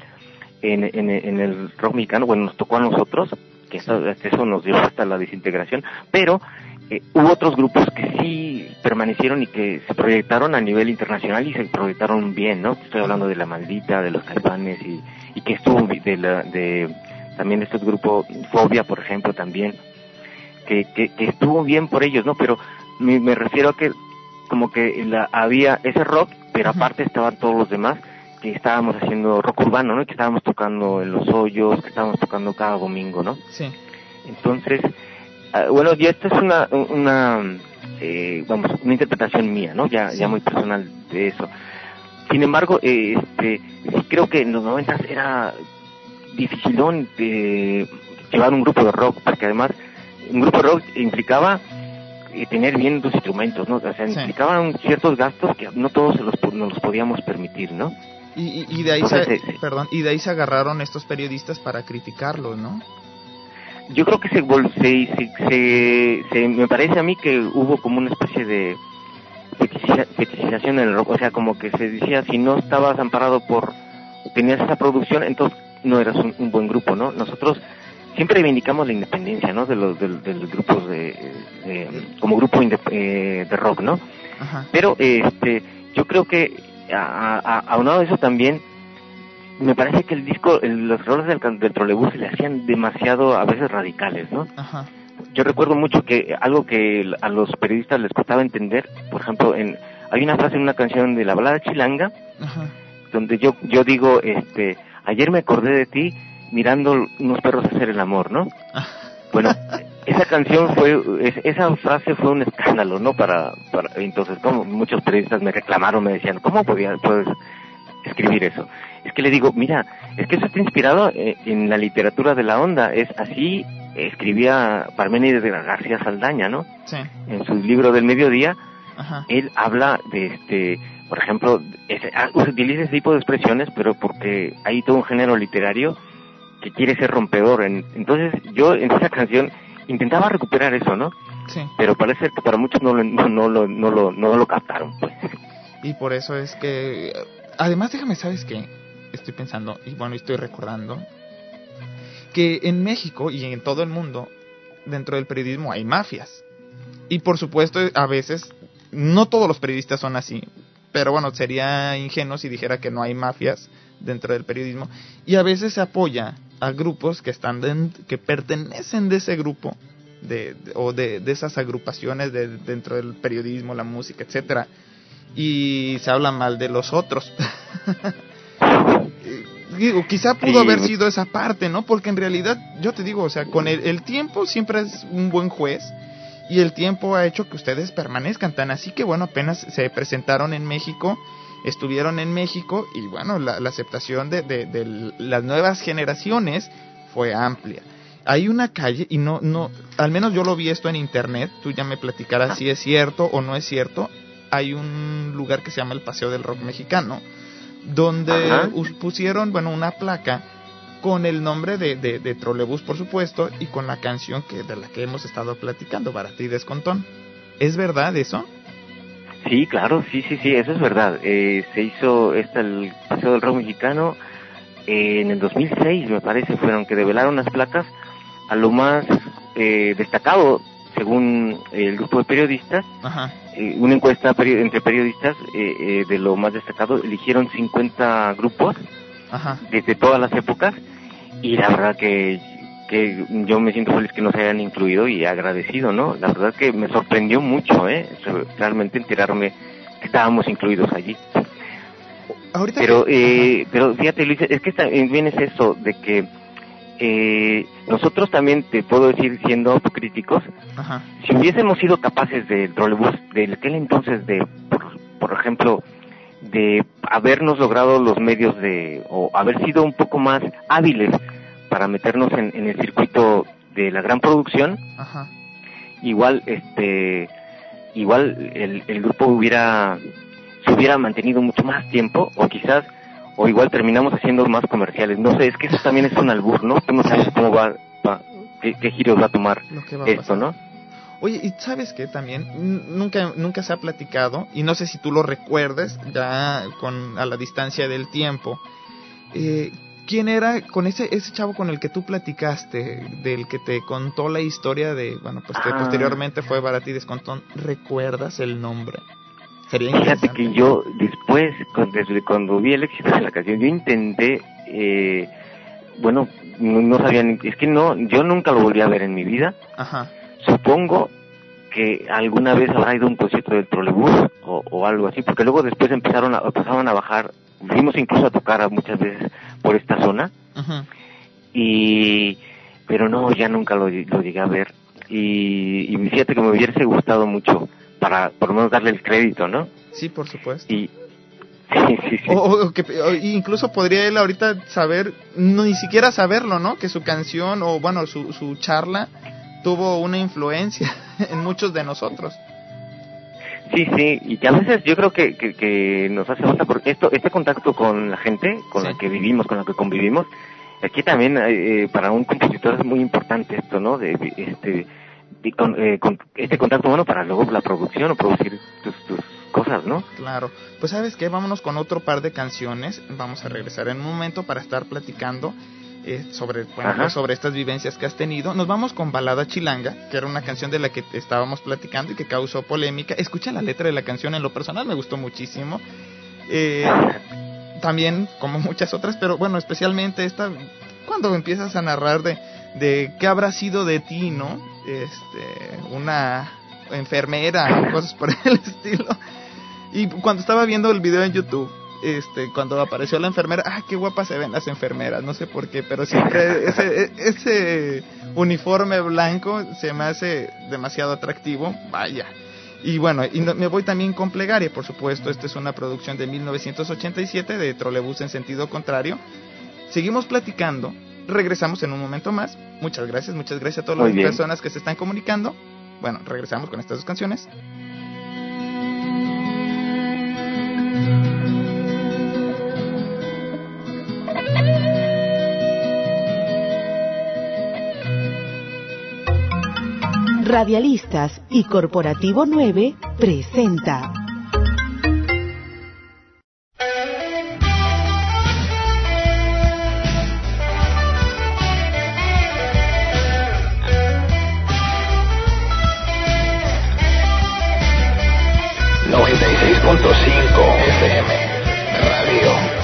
en, en, en el rock mexicano, bueno, nos tocó a nosotros, que eso, eso nos dio hasta la desintegración, pero eh, hubo otros grupos que sí permanecieron y que se proyectaron a nivel internacional y se proyectaron bien, ¿no? Estoy hablando de La Maldita, de Los Caifanes y, y que estuvo de, la, de también de estos grupos, Fobia, por ejemplo, también, que, que, que estuvo bien por ellos, ¿no? Pero me, me refiero a que como que la, había ese rock, pero aparte estaban todos los demás que estábamos haciendo rock urbano, ¿no? Que estábamos tocando en los hoyos, que estábamos tocando cada domingo, ¿no? Sí. Entonces, ah, bueno, ya esta es una, una eh, vamos, una interpretación mía, ¿no? Ya, Sí. ya muy personal de eso. Sin embargo, eh, este, sí creo que en los noventas era dificilón de llevar un grupo de rock, porque además un grupo de rock implicaba eh, tener bien los instrumentos, ¿no? O sea, Sí. implicaban ciertos gastos que no todos se los, nos los podíamos permitir, ¿no? Y, y, y de ahí se, se- perdón, y de ahí se agarraron estos periodistas para criticarlos, ¿no? yo creo que se, se, se, me parece a mí que hubo como una especie de fetichiza- fetichización en el rock, o sea, como que se decía si no estabas amparado por, tenías esa producción, entonces no eras un, un buen grupo, ¿no? Nosotros siempre reivindicamos la independencia, ¿no? De los, de los grupos de, de- como grupo eh, de rock, ¿no? Ajá. Pero este, yo creo que a, a, aunado a eso también, me parece que el disco, el- los roles del, del trolebús se le hacían demasiado a veces radicales, ¿no? Ajá. Yo recuerdo mucho que algo que a los periodistas les costaba entender, por ejemplo, en, hay una frase en una canción de la balada chilanga, Ajá. donde yo, yo digo, este, ayer me acordé de ti mirando unos perros hacer el amor, ¿no? <laughs> Bueno, esa canción fue, es- esa frase fue un escándalo, ¿no? Para, para entonces, como muchos periodistas me reclamaron, me decían, ¿cómo podía, puedes escribir eso? Es que le digo, mira, es que eso está inspirado eh, en la literatura de la onda, es así escribía Parménides de García Saldaña, ¿no? Sí. En su libro del mediodía, Ajá. él habla de este, por ejemplo, ese- ah, utiliza ese tipo de expresiones, pero porque hay todo un género literario que quiere ser rompedor. En- entonces, yo en esa canción intentaba recuperar eso, ¿no? Sí. Pero parece que para muchos no lo, no, no lo, no lo, no lo captaron, pues. Y por eso es que... Además, déjame, ¿sabes qué? Estoy pensando, y bueno, estoy recordando, que en México y en todo el mundo, dentro del periodismo hay mafias. Y por supuesto, a veces, no todos los periodistas son así, pero bueno, sería ingenuo si dijera que no hay mafias dentro del periodismo. Y a veces se apoya a grupos que están den- que pertenecen de ese grupo de, o de, de, esas agrupaciones de, dentro del periodismo, la música, etcétera, y se habla mal de los otros. <laughs> digo, quizá pudo haber sido esa parte, ¿no? Porque en realidad, yo te digo, o sea, con el, el, tiempo siempre es un buen juez y el tiempo ha hecho que ustedes permanezcan tan así que, bueno, apenas se presentaron en México, estuvieron en México y, bueno, la, la aceptación de, de, de las nuevas generaciones fue amplia. Hay una calle y no no al menos yo lo vi esto en internet tú ya me platicarás si es cierto o no es cierto hay un lugar que se llama el Paseo del Rock Mexicano donde Ajá. pusieron bueno una placa con el nombre de, de, de, Trolebús por supuesto y con la canción que de la que hemos estado platicando Barata y Descontón. Es verdad eso sí claro sí sí sí eso es verdad. Eh, se hizo esta el Paseo del Rock Mexicano eh, en el 2006 me parece fueron que develaron las placas a lo más eh, destacado según el grupo de periodistas, eh, una encuesta peri entre periodistas eh, eh, de lo más destacado, eligieron 50 grupos Ajá. desde todas las épocas y la verdad que, que yo me siento feliz que nos hayan incluido y agradecido, ¿no? La verdad que me sorprendió mucho, ¿eh? Realmente enterarme que estábamos incluidos allí. Ahorita pero, que... eh, pero fíjate Luis, es que también es eso de que eh, nosotros también te puedo decir siendo autocríticos Ajá. si hubiésemos sido capaces del trolebús de aquel entonces de por, por, ejemplo de habernos logrado los medios de o haber sido un poco más hábiles para meternos en, en el circuito de la gran producción Ajá. igual este igual el, el grupo hubiera se hubiera mantenido mucho más tiempo o quizás o igual terminamos haciendo más comerciales. No sé, es que eso también es un albur, ¿no? Tú no sabes cómo va, va qué, qué, giros va a tomar va a esto, pasar. ¿no? Oye, y sabes que también nunca nunca se ha platicado y no sé si tú lo recuerdes ya con a la distancia del tiempo. Eh, ¿Quién era con ese ese chavo con el que tú platicaste, del que te contó la historia de, bueno, pues que Ah. posteriormente fue Barati Descontón? ¿Recuerdas el nombre? Sería Fíjate que yo después, desde cuando vi el éxito de la canción, yo intenté, eh, bueno, no, no sabía, ni- es que no, yo nunca lo volví a ver en mi vida. Ajá. Supongo que alguna vez habrá ido a un concierto del trolebús o, o algo así, porque luego después empezaron a, empezaron a bajar, fuimos incluso a tocar muchas veces por esta zona y pero no ya nunca lo, lo llegué a ver y, y fíjate que me hubiese gustado mucho para por lo menos darle el crédito no Sí, por supuesto. y <laughs> sí sí sí O, o- o que, o incluso podría él ahorita saber, no, ni siquiera saberlo, ¿no? Que su canción o, bueno, su, su charla tuvo una influencia <laughs> en muchos de nosotros. Sí sí y que a veces yo creo que, que, que nos hace falta porque esto este contacto con la gente con Sí. la que vivimos con la que convivimos aquí también eh, para un compositor es muy importante esto no de, de- este de con, eh, con este contacto bueno para luego la producción o producir tus, tus cosas no Claro. Pues sabes qué, vámonos con otro par de canciones. Vamos a regresar en un momento para estar platicando eh, sobre, bueno, sobre estas vivencias que has tenido. Nos vamos con Balada Chilanga, que era una canción de la que estábamos platicando y que causó polémica. Escucha la letra de la canción, en lo personal me gustó muchísimo. Eh, también como muchas otras, pero bueno, especialmente esta, cuando empiezas a narrar de, de qué habrá sido de ti, ¿no? Este, una enfermera o cosas por el <laughs> estilo. Y cuando estaba viendo el video en YouTube, este, cuando apareció la enfermera, ah, qué guapas se ven las enfermeras, no sé por qué, pero siempre ese, ese uniforme blanco se me hace demasiado atractivo, vaya. Y bueno, y no- me voy también con Plegaria, por supuesto, esta es una producción de 1987 de Trolebús en sentido contrario. Seguimos platicando, regresamos en un momento más. Muchas gracias, muchas gracias a todas Muy las bien. personas que se están comunicando. Bueno, regresamos con estas dos canciones. Radialistas y Corporativo 9 presenta Radio. Ayer me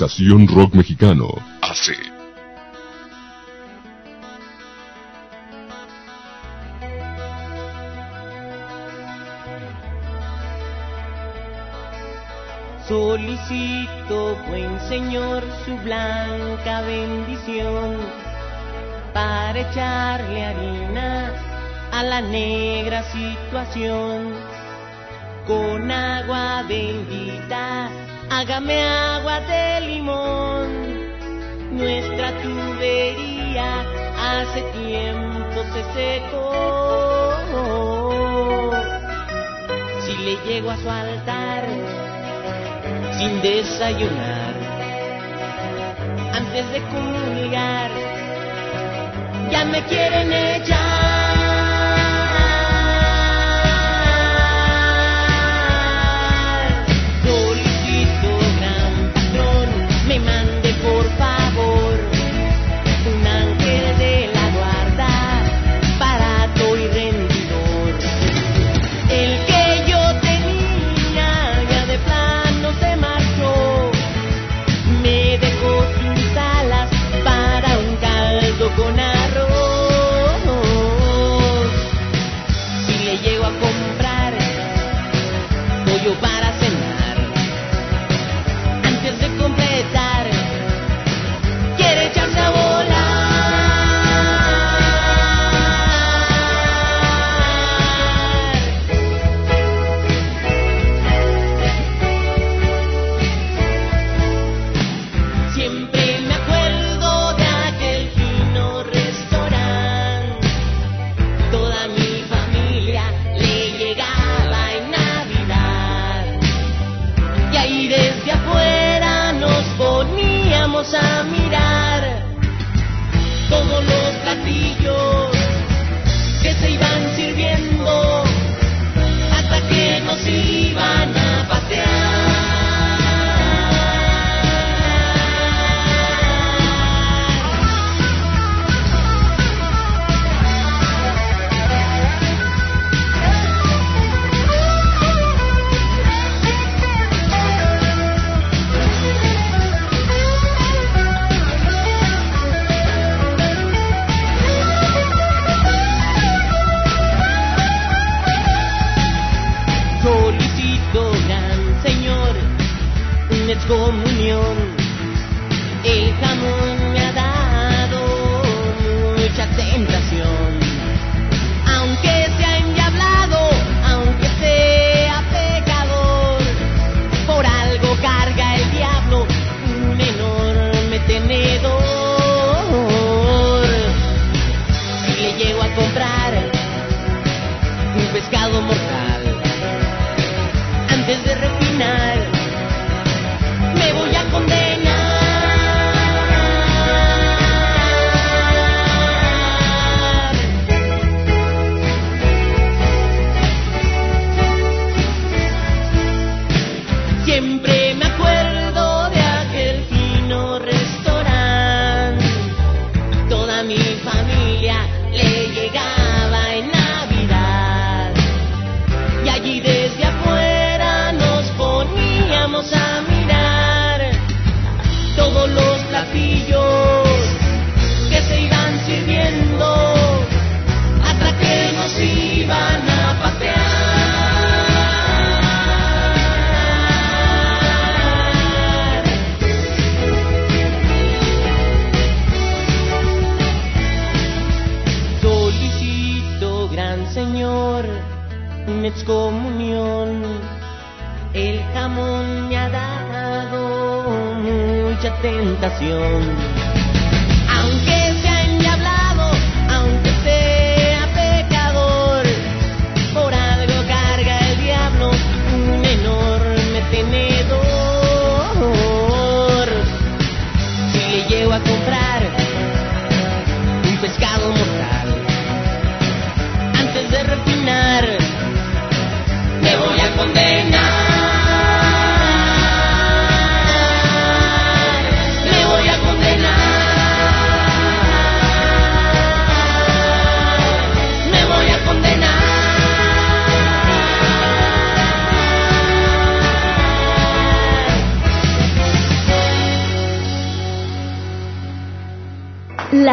Rock Mexicano hace. Solicito, buen Señor, su blanca bendición para echarle harina a la negra situación con agua bendita Hágame agua de limón, nuestra tubería hace tiempo se secó. Si le llego a su altar sin desayunar, antes de comulgar, ya me quieren echar.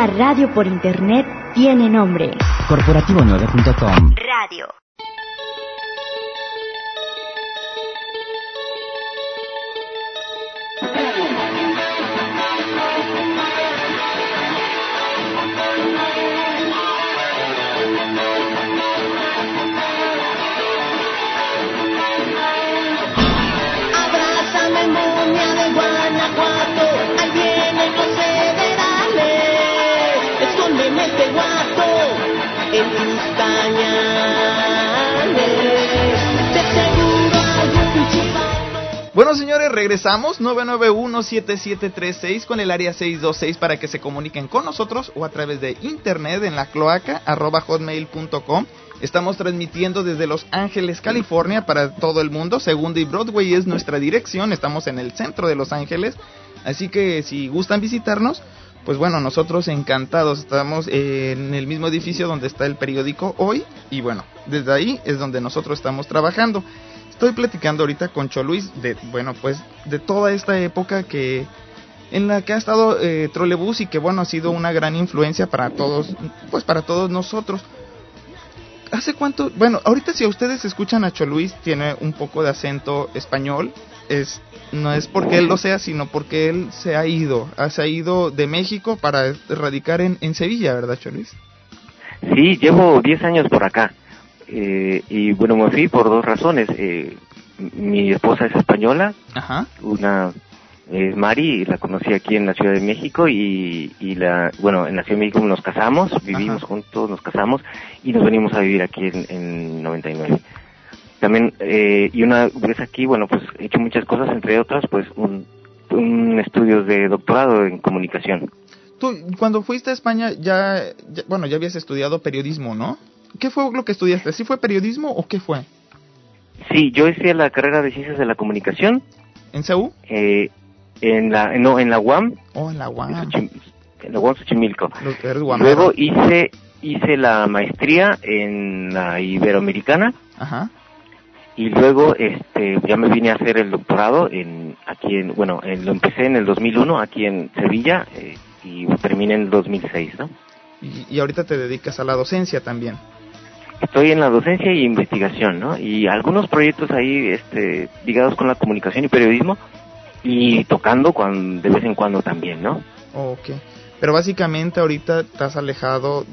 La radio por internet tiene nombre. Corporativo9.com Radio. Bueno, señores, regresamos 991-7736 con el área 626 para que se comuniquen con nosotros o a través de internet en la cloaca arroba hotmail.com. Estamos transmitiendo desde Los Ángeles, California para todo el mundo. Segunda y Broadway es nuestra dirección. Estamos en el centro de Los Ángeles. Así que si gustan visitarnos, pues bueno, nosotros encantados. Estamos en el mismo edificio donde está el periódico hoy. Y bueno, desde ahí es donde nosotros estamos trabajando. Estoy platicando ahorita con Choluis de, bueno, pues de toda esta época que en la que ha estado eh, Trolebús y que bueno ha sido una gran influencia para todos, pues para todos nosotros. ¿Hace cuánto? Bueno, ahorita si ustedes escuchan a Choluis tiene un poco de acento español, es no es porque él lo sea, sino porque él se ha ido, ha- se ha ido de México para radicar en, en Sevilla, ¿verdad, Choluis? Sí, llevo 10 años por acá. Eh, y bueno, me fui por dos razones. Eh, mi esposa es española, Ajá. una es Mari, la conocí aquí en la Ciudad de México y, y la, bueno, en la Ciudad de México nos casamos, vivimos juntos, nos casamos y nos venimos a vivir aquí en, en 99. También, eh, y una vez aquí, bueno, pues he hecho muchas cosas, entre otras, pues un, un estudio de doctorado en comunicación. Tú, cuando fuiste a España, ya, ya- bueno, ya habías estudiado periodismo, ¿no? ¿Qué fue lo que estudiaste? ¿Sí fue periodismo o qué fue? Sí, yo hice la carrera de Ciencias de la Comunicación. ¿En CEU? Eh, en la, no, en la UAM. Oh, en la UAM. En la UAM Xochimilco. Luego hice, hice la maestría en la Iberoamericana. Ajá. Y luego, este, ya me vine a hacer el doctorado en, aquí en, bueno, en- lo empecé en el 2001 aquí en Sevilla eh, y terminé en el 2006, ¿no? Y, y ahorita te dedicas a la docencia también. Estoy en la docencia y investigación, ¿no? Y algunos proyectos ahí, este, ligados con la comunicación y periodismo y tocando cuan- de vez en cuando también, ¿no? Ok. Pero básicamente ahorita has alejado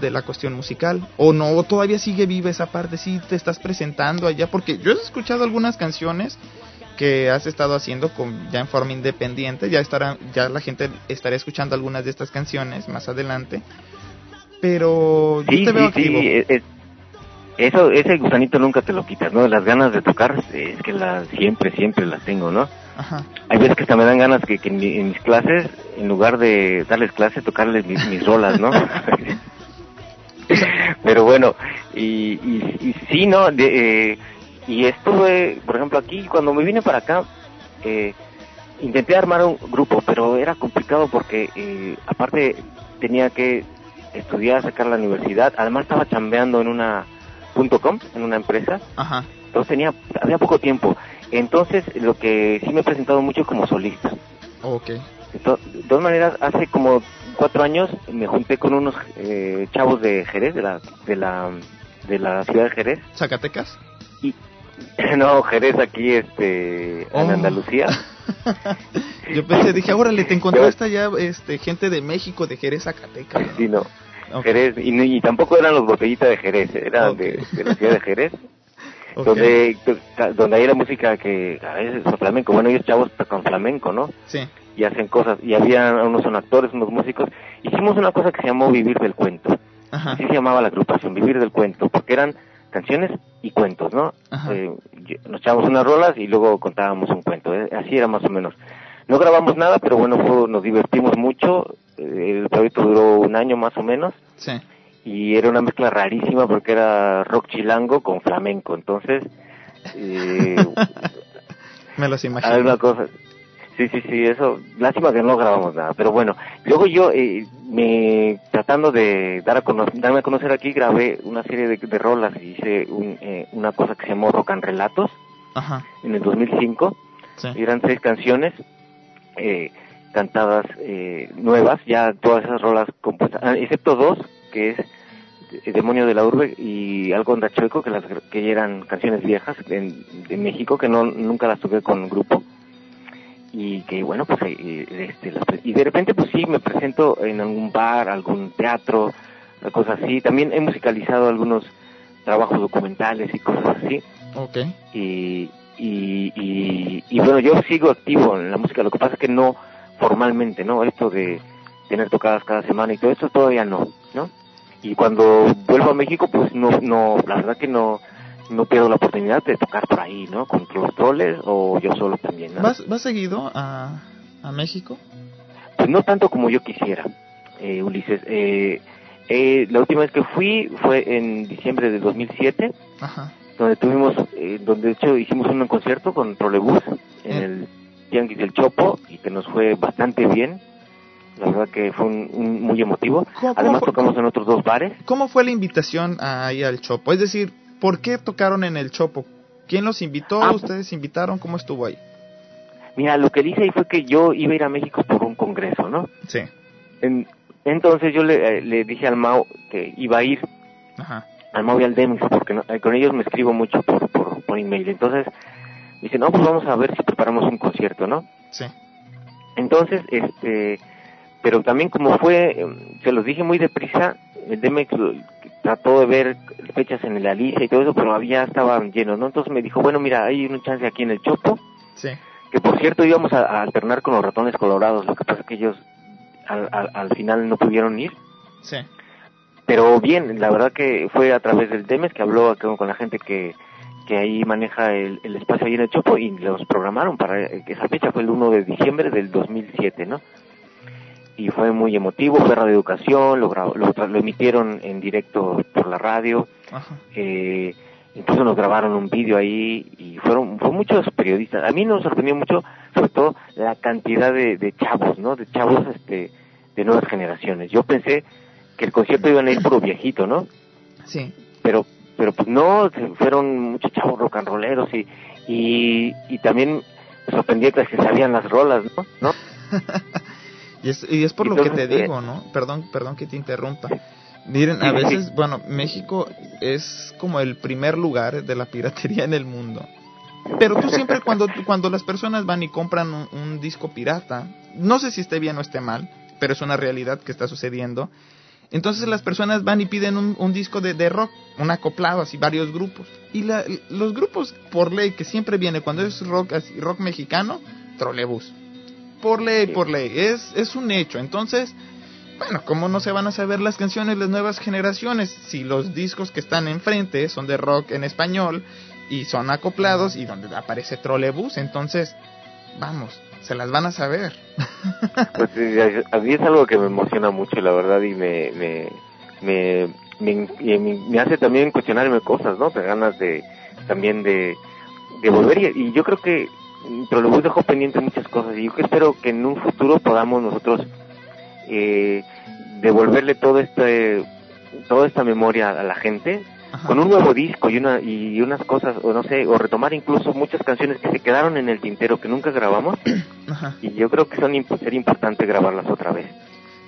de la cuestión musical. ¿O no? ¿O todavía sigue viva esa parte? ¿Sí te estás presentando allá? Porque yo he escuchado algunas canciones que has estado haciendo con, ya en forma independiente. Ya, estará, ya la gente estará escuchando algunas de estas canciones más adelante. Pero yo Sí, te veo sí, activo. sí, es- eso, ese gusanito nunca te lo quitas, ¿no? Las ganas de tocar, es que las, siempre, siempre las tengo, ¿no? Ajá. Hay veces que hasta me dan ganas que, que en, mi- en mis clases, en lugar de darles clase, tocarles mis, mis rolas, ¿no? <laughs> Pero bueno, y, y, y sí, ¿no? De, eh, y estuve, por ejemplo, aquí, cuando me vine para acá, eh, intenté armar un grupo, pero era complicado porque, eh, aparte, tenía que estudiar, sacar la universidad, además estaba chambeando en una punto .com, en una empresa, Ajá. entonces tenía, había poco tiempo. Entonces, lo que sí me he presentado mucho como solista. Ok. To- de todas maneras, hace como cuatro años me junté con unos eh, chavos de Jerez, de la, de la, de la ciudad de Jerez. ¿Zacatecas? Y, <laughs> no, Jerez aquí, este, en Oh. Andalucía. <laughs> Yo pensé, dije, órale, te <laughs> encontraste allá este, gente de México, de Jerez, Zacatecas. Sí, no. Jerez, y, y tampoco eran los botellitas de Jerez, eran de, de la ciudad de Jerez. <laughs> Donde, donde hay la música que a veces es flamenco, bueno, ellos chavos tocan flamenco, ¿no? Sí. y hacen cosas. Y había unos son actores, unos músicos. Hicimos una cosa que se llamó Vivir del Cuento. Ajá. Así se llamaba la agrupación, Vivir del Cuento, porque eran canciones y cuentos, ¿no? Ajá. Eh, nos echábamos unas rolas y luego contábamos un cuento. ¿eh? Así era más o menos. No grabamos nada, pero bueno, fue- nos divertimos mucho. Eh, El proyecto duró un año más o menos Sí. y era una mezcla rarísima porque era rock chilango con flamenco. Entonces, <laughs> eh, Me los imagino. alguna cosa. Sí, sí, sí, eso. Lástima que no grabamos nada, pero bueno. Luego yo, eh, me tratando de dar a darme a conocer aquí, grabé una serie de, de rolas y hice un, eh, una cosa que se llamó Rock and Relatos Ajá. en el 2005. Sí. Y eran seis canciones. Eh, cantadas eh, nuevas, ya todas esas rolas compuestas, ah, excepto dos, que es Demonio de la Urbe y Algo Chueco, que, las, que eran canciones viejas en, de México, que no nunca las toqué con grupo. Y que bueno, pues eh, este, y de repente pues sí, me presento en algún bar, algún teatro, cosas así. También he musicalizado algunos trabajos documentales y cosas así. Ok. Y, y, y, y, bueno, yo sigo activo en la música, lo que pasa es que no formalmente, ¿no? Esto de tener tocadas cada semana y todo esto todavía no, ¿no? Y cuando vuelvo a México, pues no, no, la verdad que no, no pierdo la oportunidad de tocar por ahí, ¿no? Con los troles o yo solo también, ¿no? ¿Vas, ¿vas seguido a, a México? Pues no tanto como yo quisiera, eh, Ulises. Eh, eh, la última vez que fui fue en diciembre de 2007, Ajá. Donde tuvimos, eh, donde de hecho hicimos un concierto con Trolebús en Eh. el Tianguis del Chopo y que nos fue bastante bien. La verdad que fue un, un- muy emotivo. ¿Cómo- Además fue- tocamos en otros dos bares. ¿Cómo fue la invitación ahí al Chopo? Es decir, ¿por qué tocaron en el Chopo? ¿Quién los invitó? Ah. ¿Ustedes invitaron? ¿Cómo estuvo ahí? Mira, lo que hice ahí fue que yo iba a ir a México por un congreso, ¿no? Sí. En- entonces yo le, eh, le dije al Mao que iba a ir Ajá. Al al Demix, porque no- con ellos me escribo mucho por, por, por email. Entonces, dice, no, pues vamos a ver si preparamos un concierto, ¿no? Sí. Entonces, este, pero también como fue, se los dije muy deprisa, el Demex trató de ver fechas en el Alicia y todo eso, pero había estaban llenos, ¿no? Entonces me dijo, bueno, mira, hay una chance aquí en el Chopo, Sí. que por cierto íbamos a, a alternar con los ratones colorados, lo que pasa es que ellos al, al, al final no pudieron ir, Sí. Pero bien, la verdad que fue a través del Demes que habló con, la gente que, que ahí maneja el, el espacio ahí en el Chopo y los programaron para que esa fecha fue el 1 de diciembre del 2007, ¿no? Y fue muy emotivo, fue Radio Educación, lo, lo, lo emitieron en directo por la radio, eh, incluso nos grabaron un vídeo ahí y fueron fue muchos periodistas. A mí nos sorprendió mucho, sobre todo, la cantidad de, de chavos, ¿no? De chavos este, de nuevas generaciones. Yo pensé que el concierto iban a ir puro viejito, ¿no? Sí. Pero pero pues no, fueron muchos chavos rock and rolleros y, y, y también me sorprendió que sabían las rolas, ¿no? ¿No? <laughs> Y es, y es por lo que te digo, ¿no? Perdón, perdón que te interrumpa. Miren, a veces, bueno, México es como el primer lugar de la piratería en el mundo. Pero tú siempre <laughs> cuando, cuando las personas van y compran un, un disco pirata, no sé si esté bien o esté mal, pero es una realidad que está sucediendo. Entonces las personas van y piden un, un disco de, de rock, un acoplado, así varios grupos. Y la- los grupos por ley que siempre viene cuando es rock, así, rock mexicano, trolebús. Por ley, por ley, es, es un hecho. Entonces, bueno, ¿cómo no se van a saber las canciones las nuevas generaciones si los discos que están enfrente son de rock en español y son acoplados y donde aparece trolebús? Entonces, vamos, se las van a saber. <laughs> Pues a mí es algo que me emociona mucho, la verdad, y me me me, me, me- hace también cuestionarme cosas, ¿no? De ganas de también de, de volver y, yo creo que Trolebús dejó pendiente muchas cosas y yo espero que en un futuro podamos nosotros eh, devolverle todo este toda esta memoria a la gente con un nuevo disco y una y unas cosas o no sé o retomar incluso muchas canciones que se quedaron en el tintero que nunca grabamos <clears throat> Ajá. y yo creo que son sería importante grabarlas otra vez.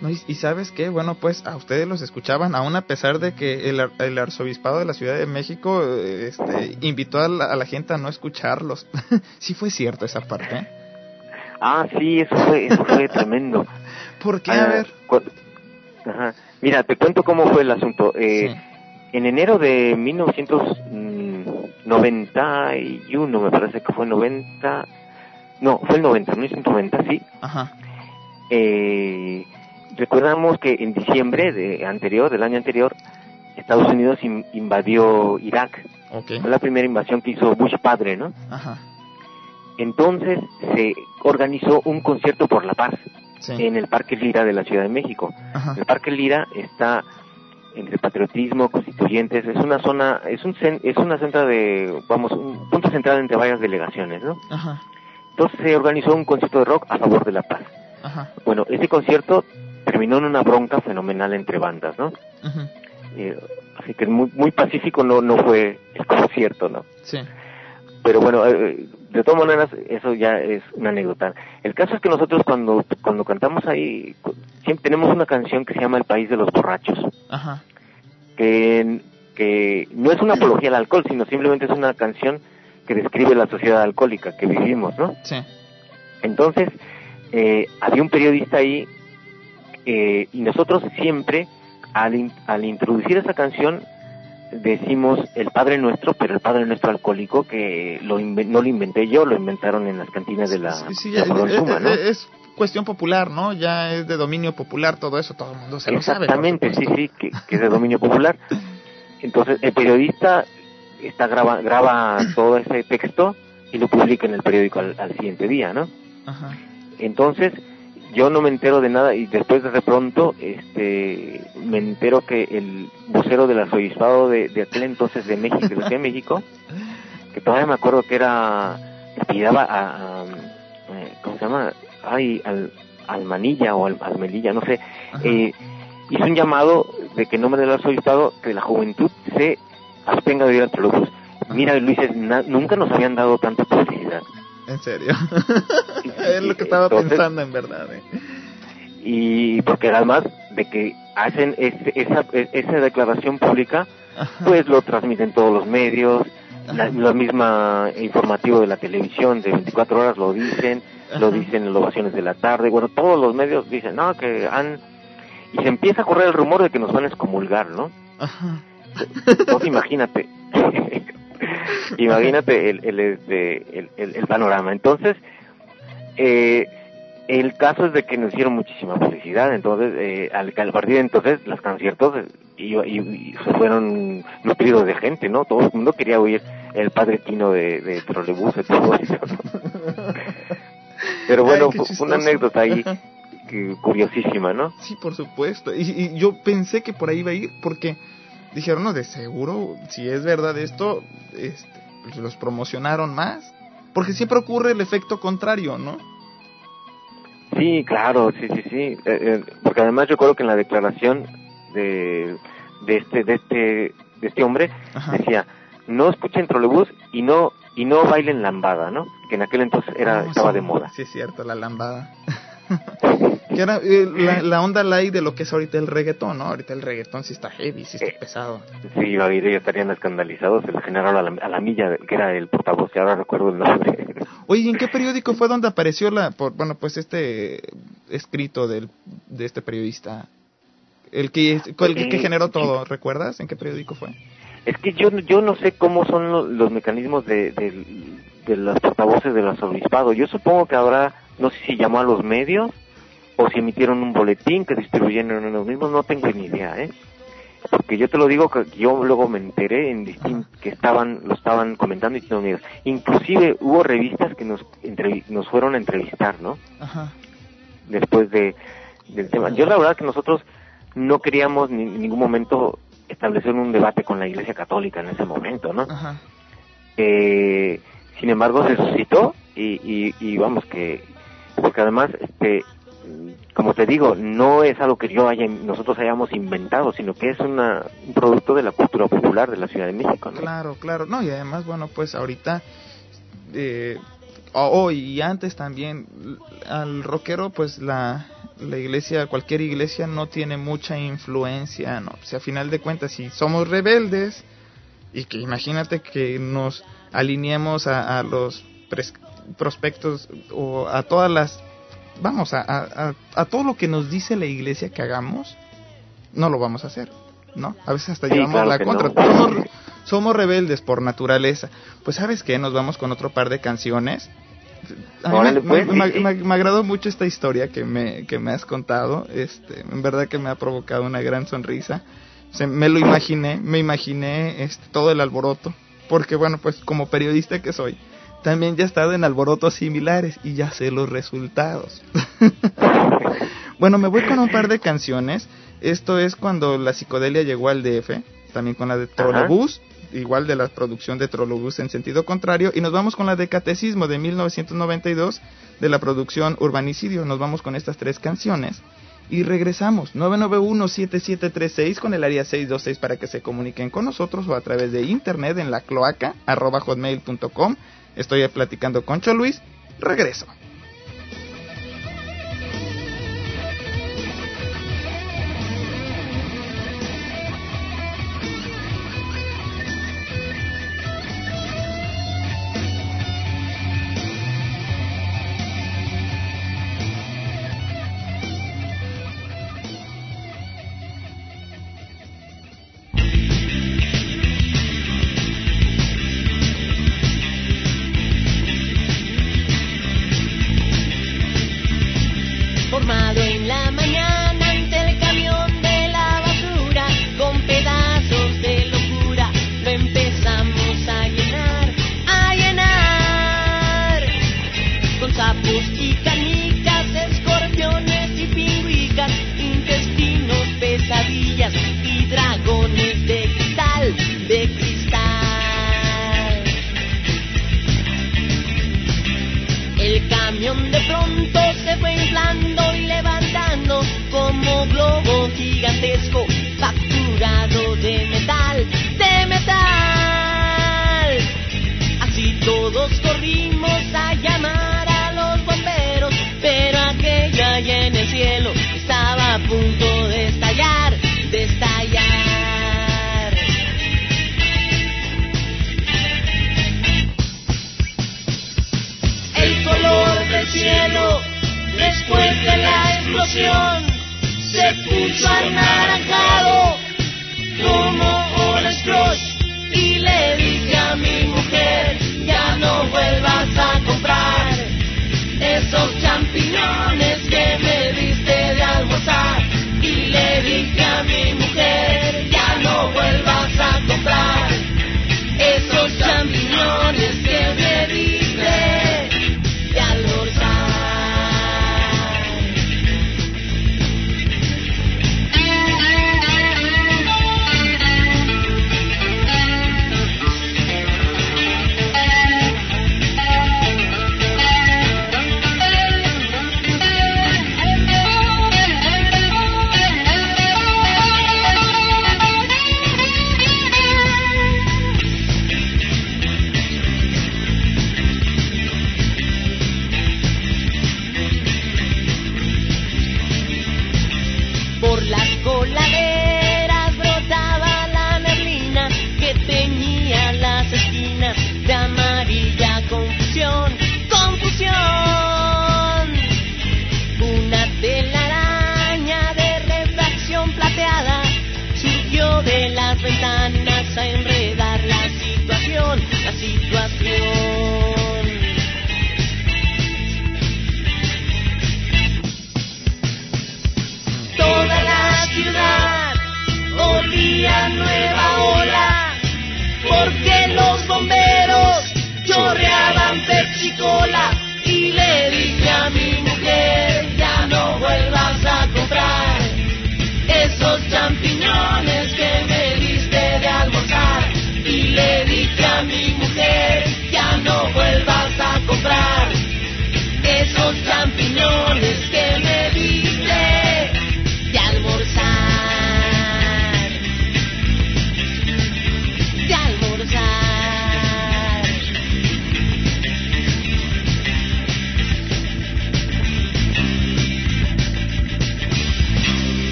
No, y, y sabes qué, bueno, pues a ustedes los escuchaban, aún a pesar de que el, el arzobispado de la Ciudad de México este, invitó a la, a la gente a no escucharlos. <laughs> sí fue cierto esa parte. ¿eh? Ah, sí, eso fue eso fue tremendo. <laughs> ¿Por qué? Ah, A ver. Ajá. Mira, te cuento cómo fue el asunto. Eh, En enero de 1991, me parece que fue 90, no, fue el 90, 1990, sí. Ajá. Eh, recordamos que en diciembre de anterior, del año anterior, Estados Unidos in- invadió Irak. Ok. Fue la primera invasión que hizo Bush padre, ¿no? Ajá. Entonces se organizó un concierto por la paz Sí. en el Parque Lira de la Ciudad de México. Ajá. El Parque Lira está entre patriotismo, constituyentes, es una zona, es un es una centra de, vamos, un punto central entre varias delegaciones, ¿no? Ajá. Entonces se organizó un concierto de rock a favor de la paz. Ajá. Bueno, ese concierto terminó en una bronca fenomenal entre bandas, ¿no? Ujú. Eh, así que muy, muy pacífico no, no fue el concierto, ¿no? Sí. Pero bueno, eh, de todas maneras, eso ya es una anécdota. El caso es que nosotros cuando, cuando cantamos ahí, siempre tenemos una canción que se llama El País de los Borrachos. Ajá. Que, que no es una apología al alcohol, sino simplemente es una canción que describe la sociedad alcohólica que vivimos, ¿no? Sí. Entonces, eh, había un periodista ahí eh, y nosotros siempre, al, al introducir esa canción, decimos el Padre Nuestro, pero el Padre Nuestro alcohólico, que lo no lo inventé yo, lo inventaron en las cantinas de la, sí, sí, la es, ¿no? es, cuestión popular, ¿no? Ya es de dominio popular todo eso, todo el mundo se lo sabe. Exactamente, sí, sí, que, que, es de dominio popular. Entonces, el periodista está graba, graba todo ese texto y lo publica en el periódico al, al siguiente día, ¿no? Ajá. Entonces, yo no me entero de nada y después de pronto este me entero que el vocero del arzobispado de, de aquel entonces de México de de México que todavía me acuerdo que era que a, a, a cómo se llama ay al Almanilla o al, Almelilla no sé. Eh, hizo un llamado de que en nombre del arzobispado que la juventud se abstenga de ir Trolobús. Mira Luis nunca nos habían dado tanta publicidad en serio. <laughs> es lo que estaba Entonces, pensando en verdad. ¿eh? Y porque además de que hacen ese, esa, esa declaración pública, Ajá. pues lo transmiten todos los medios, la, la, misma informativo de la televisión de 24 horas lo dicen, Ajá. lo dicen en las ovaciones de la tarde, bueno, todos los medios dicen, no, que han... Y se empieza a correr el rumor de que nos van a excomulgar, ¿no? Ajá. Entonces imagínate. <laughs> <laughs> Imagínate el, el, el, panorama. Entonces, eh, el caso es de que nos hicieron muchísima publicidad, entonces eh, al, al partir de entonces los conciertos y, y, y, se fueron nutridos de gente, ¿no? Todo el mundo quería oír el padre Tino de, de todo eso. <laughs> Pero bueno, Ay, una anécdota ahí <laughs> curiosísima, ¿no? Sí, por supuesto. Y, y yo pensé que por ahí iba a ir porque dijeron, no, de seguro, si es verdad esto, este, pues los promocionaron más. Porque siempre ocurre el efecto contrario, ¿no? Sí, claro, sí, sí, sí. Eh, eh, porque además yo creo que en la declaración de, de este, de este, de este hombre Ajá. decía, no escuchen trolebús y no, y no bailen lambada, ¿no? Que en aquel entonces era, Ah, estaba sí, de moda. Sí, es cierto, la lambada. <laughs> que era eh, la, la, onda light de lo que es ahorita el reggaetón, ¿no? Ahorita el reggaetón sí está heavy, sí está Eh, pesado. Sí, iba a ir, ellos estarían escandalizados, el general a la, a la milla, que era el portavoz, que ahora recuerdo el nombre. <laughs> Oye, ¿y en qué periódico fue donde apareció la, por, bueno, pues este escrito del, de este periodista? El que, el que generó todo, ¿recuerdas? ¿En qué periódico fue? Es que yo, yo no sé cómo son los, los mecanismos de, de, de los portavoces del arzobispado. Yo supongo que ahora, no sé si llamó a los medios o si emitieron un boletín que distribuyeron en los mismos, no tengo ni idea, ¿eh? Porque yo te lo digo que yo luego me enteré en distin que estaban, lo estaban comentando en Unidos. Inclusive hubo revistas que nos, nos fueron a entrevistar, ¿no? Ajá. Después de, del tema. Yo la verdad que nosotros no queríamos ni, en ningún momento establecer un debate con la Iglesia Católica en ese momento, ¿no? Ajá. Eh, sin embargo, se suscitó y, y, y, vamos que, porque además, este, como te digo, no es algo que yo haya, nosotros hayamos inventado, sino que es una, un producto de la cultura popular de la Ciudad de México. Claro, claro, no, y además, bueno, pues ahorita, eh, hoy y antes también, al rockero, pues la, la iglesia, cualquier iglesia no tiene mucha influencia, ¿no? O sea, a final de cuentas, si somos rebeldes, y que imagínate que nos alineemos a, a los prospectos o a todas las vamos a, a, a, todo lo que nos dice la iglesia que hagamos no lo vamos a hacer no a veces hasta sí, llevamos claro la contra no. somos, somos rebeldes por naturaleza pues sabes qué nos vamos con otro par de canciones a mí Órale, me, pues, me, sí, me, agradó mucho esta historia que me, que me has contado. Este, en verdad que me ha provocado una gran sonrisa. O sea, me lo imaginé, me imaginé este, todo el alboroto. Porque bueno, pues como periodista que soy, también ya he estado en alborotos similares y ya sé los resultados. <laughs> bueno, me voy con un par de canciones. Esto es cuando la psicodelia llegó al DF, también con la de Trolobús, igual de la producción de Trolobús en sentido contrario, y nos vamos con la de Catecismo de 1992 de la producción Urbanicidio. Nos vamos con estas tres canciones y regresamos 991-7736 con el área 626 para que se comuniquen con nosotros o a través de internet en la cloaca arroba hotmail.com Estoy platicando con Cho Luis. Regreso.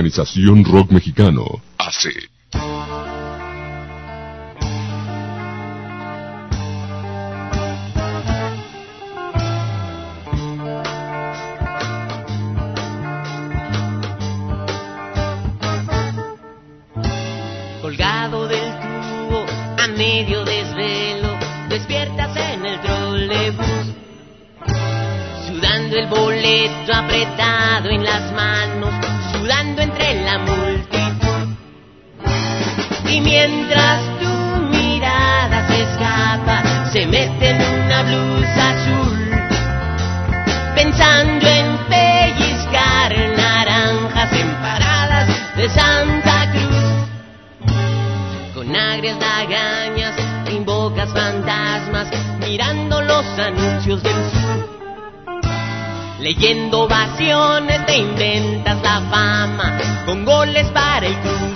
Organización Rock Mexicano, AC. Colgado del tubo, a medio desvelo, despiertas en el trolebús. Sudando el boleto apretado en las manos, anuncios del sur. Leyendo ovaciones te inventas la fama con goles para el Cruz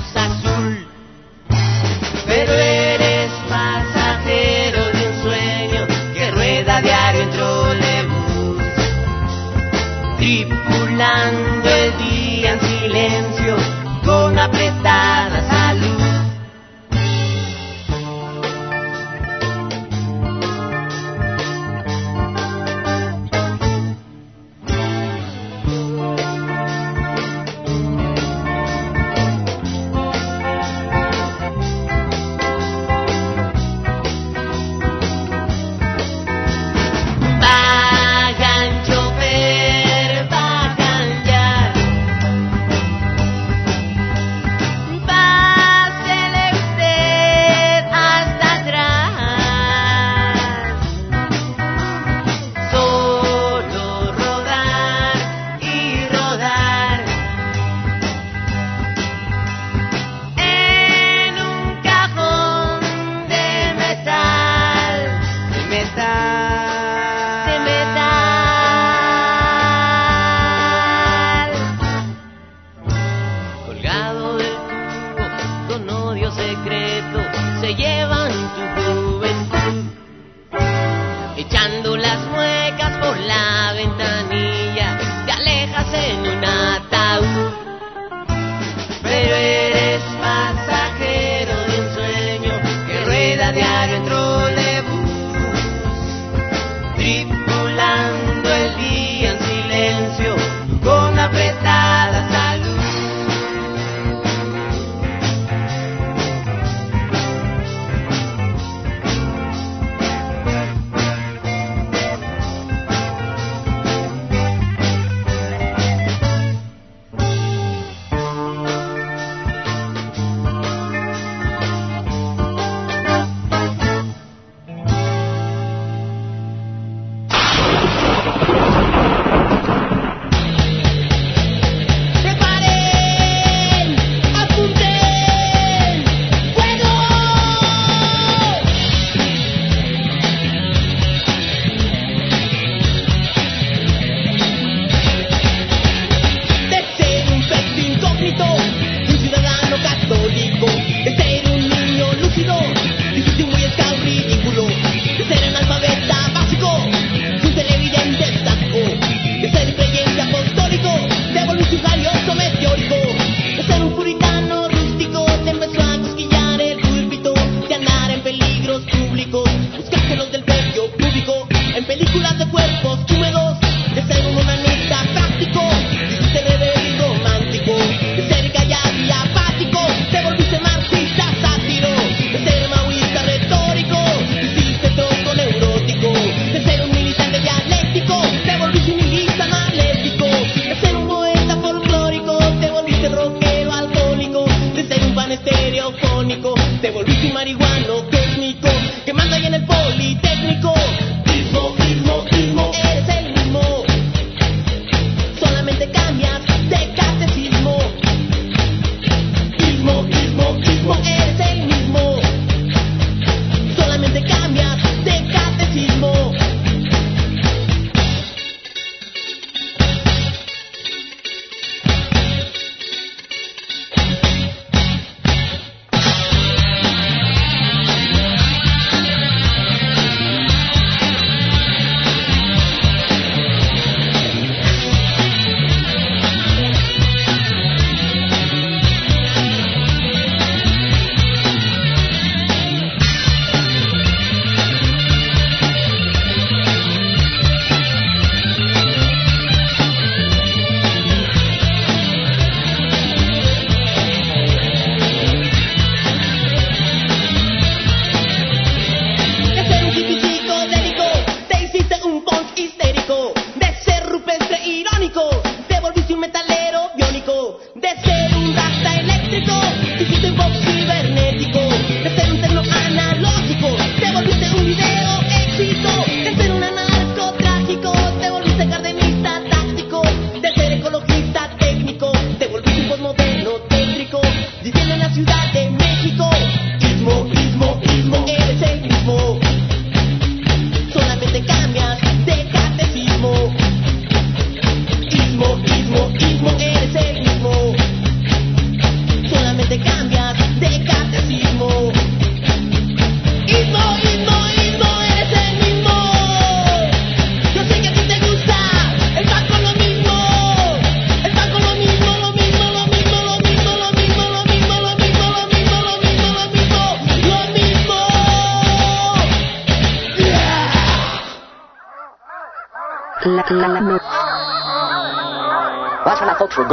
La,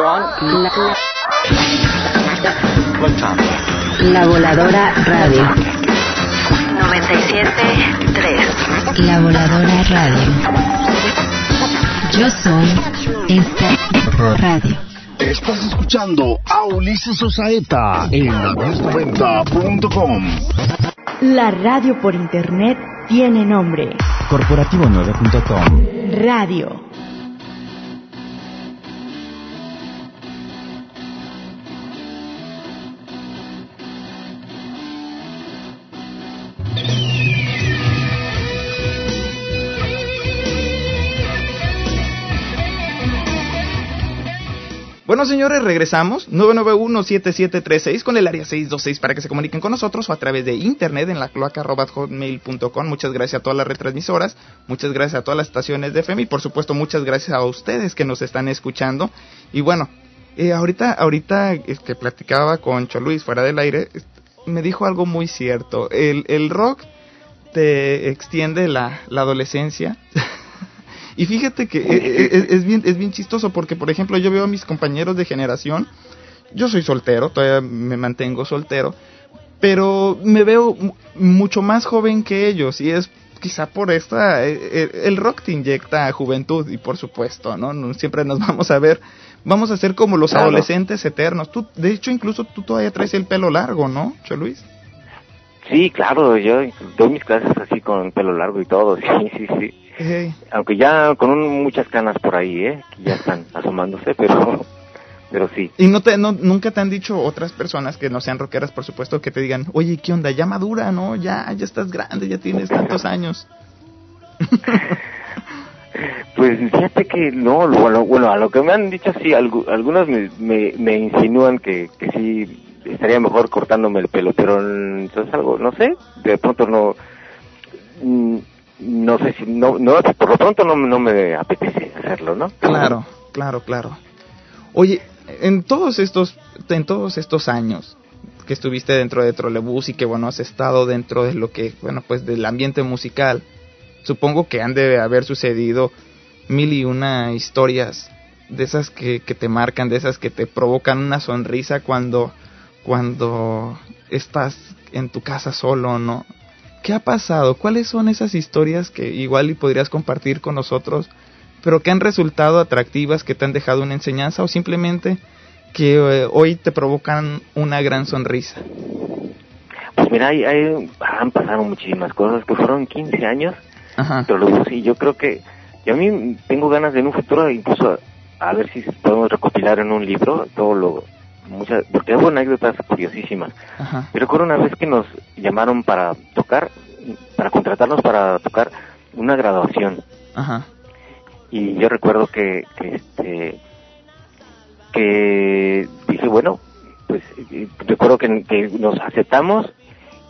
la, la Voladora Radio. 97.3 La Voladora Radio. Yo soy esta radio. Estás escuchando a Ulises Osaeta en la1090.com. La radio por internet tiene nombre. Corporativo9.com. Radio. Bueno, señores, regresamos. 991-7736 con el área 626 para que se comuniquen con nosotros o a través de internet en la cloaca.hotmail.com. Muchas gracias a todas las retransmisoras, muchas gracias a todas las estaciones de FM y por supuesto muchas gracias a ustedes que nos están escuchando. Y bueno, eh, ahorita, ahorita que platicaba con Choluis fuera del aire, me dijo algo muy cierto. El, el rock te extiende la adolescencia. <laughs> Y fíjate que es, es, bien, es bien chistoso porque, por ejemplo, yo veo a mis compañeros de generación, yo soy soltero, todavía me mantengo soltero, pero me veo mucho más joven que ellos y es quizá por esta, el rock te inyecta juventud y por supuesto, ¿no? Siempre nos <laughs> vamos a ver, vamos a ser como los claro. adolescentes eternos. Tú, de hecho, incluso tú todavía traes el pelo largo, ¿no, Cho Luis? Sí, claro, yo doy mis clases así con el pelo largo y todo, <laughs> sí, sí, sí. Aunque ya con un, muchas canas por ahí, ¿eh? Que ya están <laughs> asomándose, pero pero sí. ¿Y no te, no, nunca te han dicho otras personas que no sean rockeras, por supuesto, que te digan, oye, ¿qué onda? Ya madura, ¿no? Ya, ya estás grande, ya tienes tantos años. <laughs> pues fíjate que no, bueno, bueno, a lo que me han dicho sí, algo, algunos me, me, me insinúan que, que sí estaría mejor cortándome el pelo, pero entonces algo, no sé, de pronto no no sé si no, no por lo pronto no, no me apetece hacerlo, ¿no? Claro, claro, claro. Oye, en todos estos en todos estos años que estuviste dentro de Trolebús y que bueno has estado dentro de lo que bueno pues del ambiente musical, supongo que han de haber sucedido mil y una historias de esas que, que te marcan, de esas que te provocan una sonrisa cuando cuando estás en tu casa solo, ¿no? ¿Qué ha pasado? ¿Cuáles son esas historias que igual y podrías compartir con nosotros, pero que han resultado atractivas, que te han dejado una enseñanza o simplemente que eh, hoy te provocan una gran sonrisa? Pues mira, hay, hay, han pasado muchísimas cosas, que fueron 15 años, Ajá. pero sí, yo creo que, yo a mí tengo ganas de en un futuro incluso a, a ver si podemos recopilar en un libro todo lo, muchas, porque hubo anécdotas curiosísimas. Ajá. Yo recuerdo una vez que nos llamaron para tocar, para contratarnos para tocar una graduación. Ajá. Y yo recuerdo que, que este, que dije, bueno, pues recuerdo que, que nos aceptamos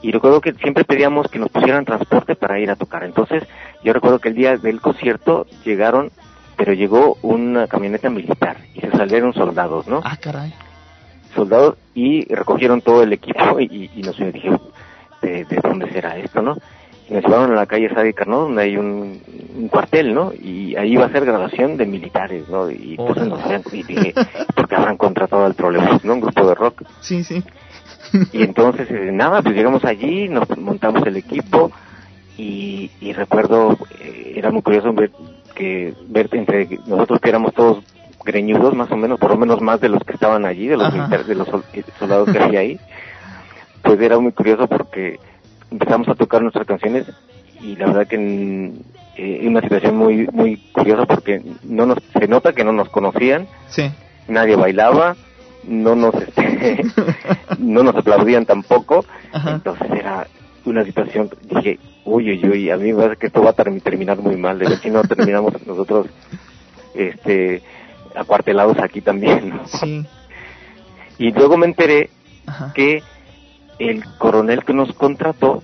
y recuerdo que siempre pedíamos que nos pusieran transporte para ir a tocar. Entonces, yo recuerdo que el día del concierto llegaron, pero llegó una camioneta militar y se salieron soldados, ¿no? Ah, caray soldados y recogieron todo el equipo <laughs> y, y nos dijeron de, de, dónde será esto, ¿no? Y nos llevaron a la calle Sadi Carnot donde hay un, un, cuartel, ¿no? Y ahí iba a ser graduación de militares, ¿no? Y oh, entonces nos habían, y dije, porque habrán contratado al trolebús, <laughs> ¿no? Un grupo de rock. Sí, sí. y entonces, eh, nada, pues llegamos allí, nos montamos el equipo y, y recuerdo, eh, era muy curioso ver que ver entre nosotros que éramos todos greñudos más o menos, por lo menos más de los que estaban allí, de los militares, de los soldados que había ahí, pues era muy curioso porque empezamos a tocar nuestras canciones y la verdad que en, eh, una situación muy muy curiosa porque no nos se nota que no nos conocían, sí. nadie bailaba, no nos este, <laughs> no nos aplaudían tampoco, Ajá. entonces era una situación dije uy uy uy a mí me parece que esto va a terminar muy mal de ver si no terminamos nosotros este acuartelados aquí también. ¿no? Sí. Y luego me enteré Ajá. que el coronel que nos contrató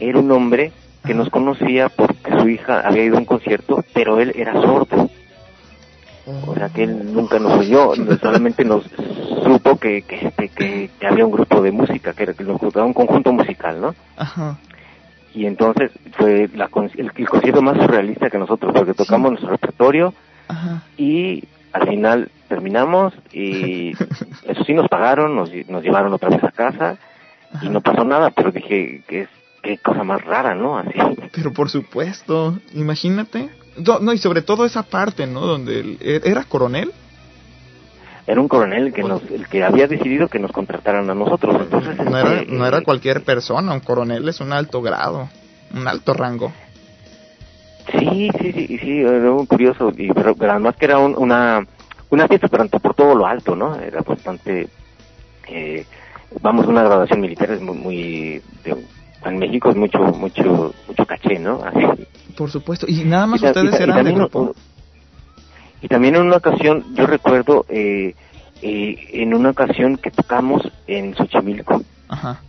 era un hombre que Ajá. nos conocía porque su hija había ido a un concierto, pero él era sordo. O sea que él nunca nos oyó, <laughs> solamente nos supo que, que, que, que había un grupo de música, que, nos gustaba un conjunto musical, ¿no? Ajá. y entonces fue la, el, el, concierto más surrealista que nosotros, porque tocamos nuestro repertorio y al final terminamos y <laughs> eso sí nos pagaron, nos, nos llevaron otra vez a casa y no pasó nada, pero dije que es qué cosa más rara, ¿no? Así. <laughs> Pero por supuesto, imagínate. No, y sobre todo esa parte, ¿no? Donde el, era coronel. Era un coronel que nos, el que había decidido que nos contrataran a nosotros. Entonces, no, era, este, no era cualquier persona, un coronel es un alto grado, un alto rango. Sí, sí, sí, sí, era muy curioso, y, pero, además que era una, una fiesta, pero por todo lo alto, ¿no? Era bastante, eh, vamos, una graduación militar es muy, muy en México es mucho, mucho, mucho caché, ¿no? Así. Por supuesto, y nada más ustedes eran también, de grupo. Y también en una ocasión, yo recuerdo, eh, eh, en una ocasión que tocamos en Xochimilco. Ajá.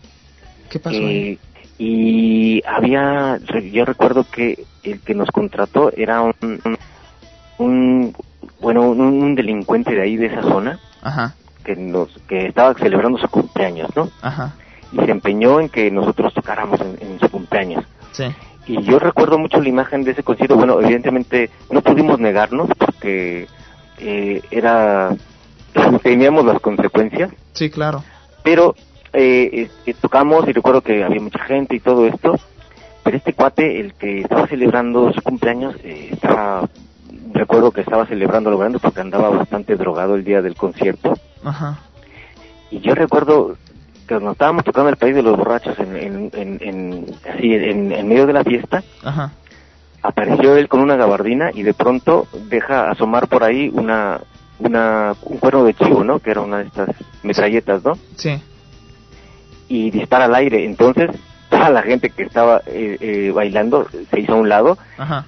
¿Qué pasó? Eh, y había, yo recuerdo que el que nos contrató era un, un bueno, un, delincuente de ahí, de esa zona, Ajá. que nos, que estaba celebrando su cumpleaños, ¿no? Ajá. Y se empeñó en que nosotros tocáramos en, su cumpleaños. Sí. Y yo recuerdo mucho la imagen de ese concierto. Bueno, evidentemente no pudimos negarnos porque eh, era <laughs> teníamos las consecuencias. Sí, claro. Pero eh, tocamos y recuerdo que había mucha gente y todo esto, pero este cuate, el que estaba celebrando su cumpleaños, eh, estaba, recuerdo que estaba celebrando lo grande porque andaba bastante drogado el día del concierto. Ajá. Y yo recuerdo que nos estábamos tocando el país de los borrachos en, en, en, así, en, en, medio de la fiesta. Ajá. Apareció él con una gabardina y de pronto deja asomar por ahí una, una, un cuerno de chivo, ¿no? Que era una de estas metralletas, ¿no? Sí y dispara al aire. Entonces, toda la gente que estaba eh, eh, bailando se hizo a un lado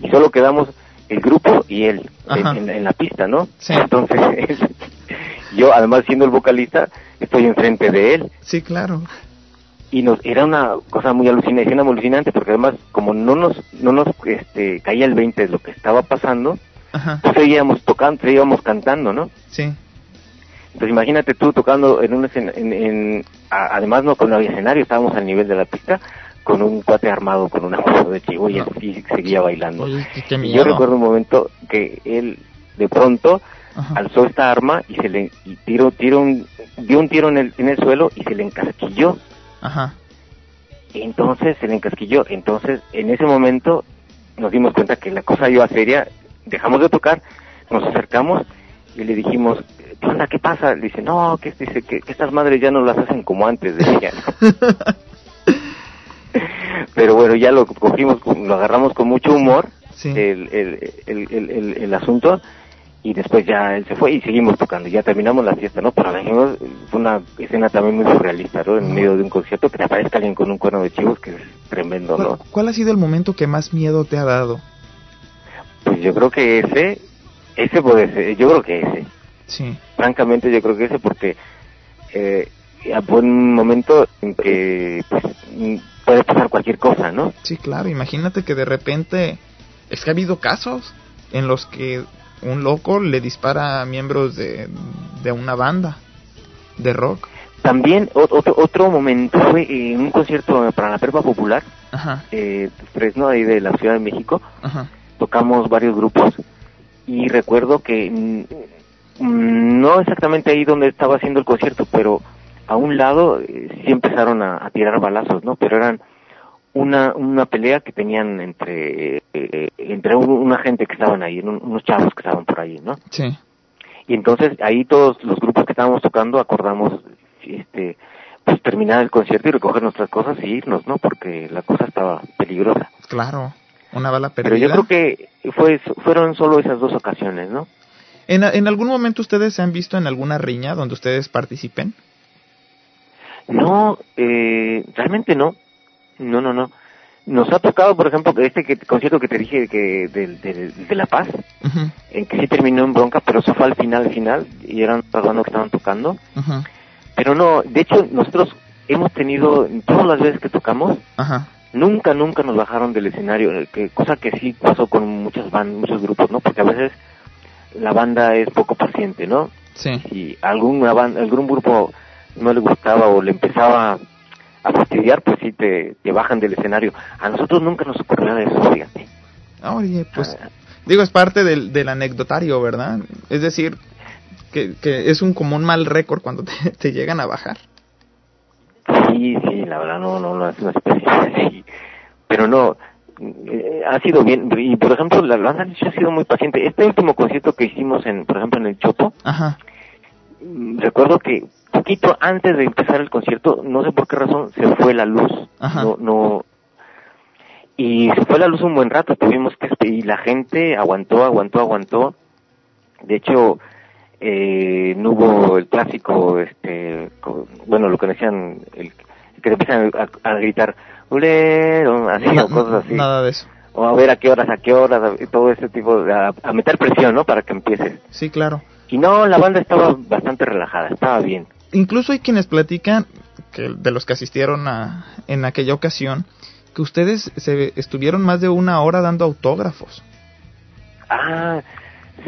y solo quedamos el grupo y él en, la pista, ¿no? Entonces, <laughs> yo además siendo el vocalista, estoy enfrente de él. Sí, claro. Y nos era una cosa muy alucinante, muy alucinante porque además como no nos no nos este caía el 20 de lo que estaba pasando, pues seguíamos tocando, seguíamos cantando, ¿no? Sí. Entonces imagínate tú tocando en un en, además no con había escenario, estábamos al nivel de la pista con un cuate armado con una mano de chivo y, seguía bailando. y yo recuerdo un momento que él de pronto alzó esta arma y se le y tiró, tiró un, dio un tiro en el, en el suelo y se le encasquilló. Ajá. Entonces se le encasquilló. Entonces en ese momento nos dimos cuenta que la cosa iba seria, dejamos de tocar, nos acercamos y le dijimos, ¿qué onda? ¿Qué pasa? Le dice, no, que, dice, que, estas madres ya no las hacen como antes, decía. <laughs> Pero bueno, ya lo cogimos, lo agarramos con mucho humor, el, el, el, el, asunto, y después ya él se fue y seguimos tocando. Ya terminamos la fiesta, ¿no? Pero dijimos, fue una escena también muy surrealista, ¿no? En medio de un concierto que te aparezca alguien con un cuerno de chivos, que es tremendo, ¿no? ¿Cuál ha sido el momento que más miedo te ha dado? Pues yo creo que ese, ese puede ser, yo creo que ese. Sí. Francamente yo creo que ese porque eh, fue un momento en que pues, puede pasar cualquier cosa, ¿no? Sí, claro, imagínate que de repente es que ha habido casos en los que un loco le dispara a miembros de, de una banda de rock. También otro, otro momento fue en un concierto para la Perpa Popular, Ajá. Eh, Fresno, ahí de la Ciudad de México. Ajá. Tocamos varios grupos y recuerdo que mm, no exactamente ahí donde estaba haciendo el concierto, pero a un lado eh, sí empezaron a, tirar balazos, ¿no? Pero eran una, una pelea que tenían entre eh, entre una gente que estaban ahí, unos chavos que estaban por ahí, ¿no? Sí. Y entonces ahí todos los grupos que estábamos tocando acordamos este pues terminar el concierto y recoger nuestras cosas y irnos, ¿no? Porque la cosa estaba peligrosa. Claro. Una bala perdida. Pero yo creo que fue, fueron solo esas dos ocasiones, ¿no? ¿En, ¿En algún momento ustedes se han visto en alguna riña donde ustedes participen? No, eh, realmente no. No, no, no. Nos ha tocado, por ejemplo, este que, concierto que te dije que de, de, La Paz, en que sí terminó en bronca, pero eso fue al final, al final, y eran las que estaban tocando. Pero no, de hecho, nosotros hemos tenido, todas las veces que tocamos, nunca, nunca nos bajaron del escenario, eh, que, cosa que sí pasó con muchas bandas, muchos grupos, ¿no? Porque a veces la banda es poco paciente, ¿no? Sí. Si algún, algún grupo no le gustaba o le empezaba a fastidiar, pues sí te, te bajan del escenario. A nosotros nunca nos ocurrió eso, fíjate. Ah, oye, pues, digo, es parte del, del anecdotario, ¿verdad? Es decir, que, que es un común mal récord cuando te, <laughs> te llegan a bajar. Sí, sí, la verdad no, no, no es una especie así. Pero no, eh, ha sido bien. Y por ejemplo, la banda ha sido muy paciente. Este último concierto que hicimos, en, por ejemplo, en el Chopo, Ajá. mm, recuerdo que poquito antes de empezar el concierto, no sé por qué razón, se fue la luz. Ajá. No, no, y se fue la luz un buen rato, tuvimos que, y la gente aguantó, aguantó, aguantó. De hecho, eh, no hubo el clásico, este, bueno, lo que decían, el, que empiezan a, a gritar, "Ulero", así Na- o cosas así. Nada de eso. O a ver a qué horas, a qué horas, y todo ese tipo, de, a, a meter presión, ¿no? Para que empieces. Sí, claro. Y no, la banda estaba bastante relajada, estaba bien. Incluso hay quienes platican, que de los que asistieron a, en aquella ocasión, que ustedes se estuvieron más de una hora dando autógrafos. Ah,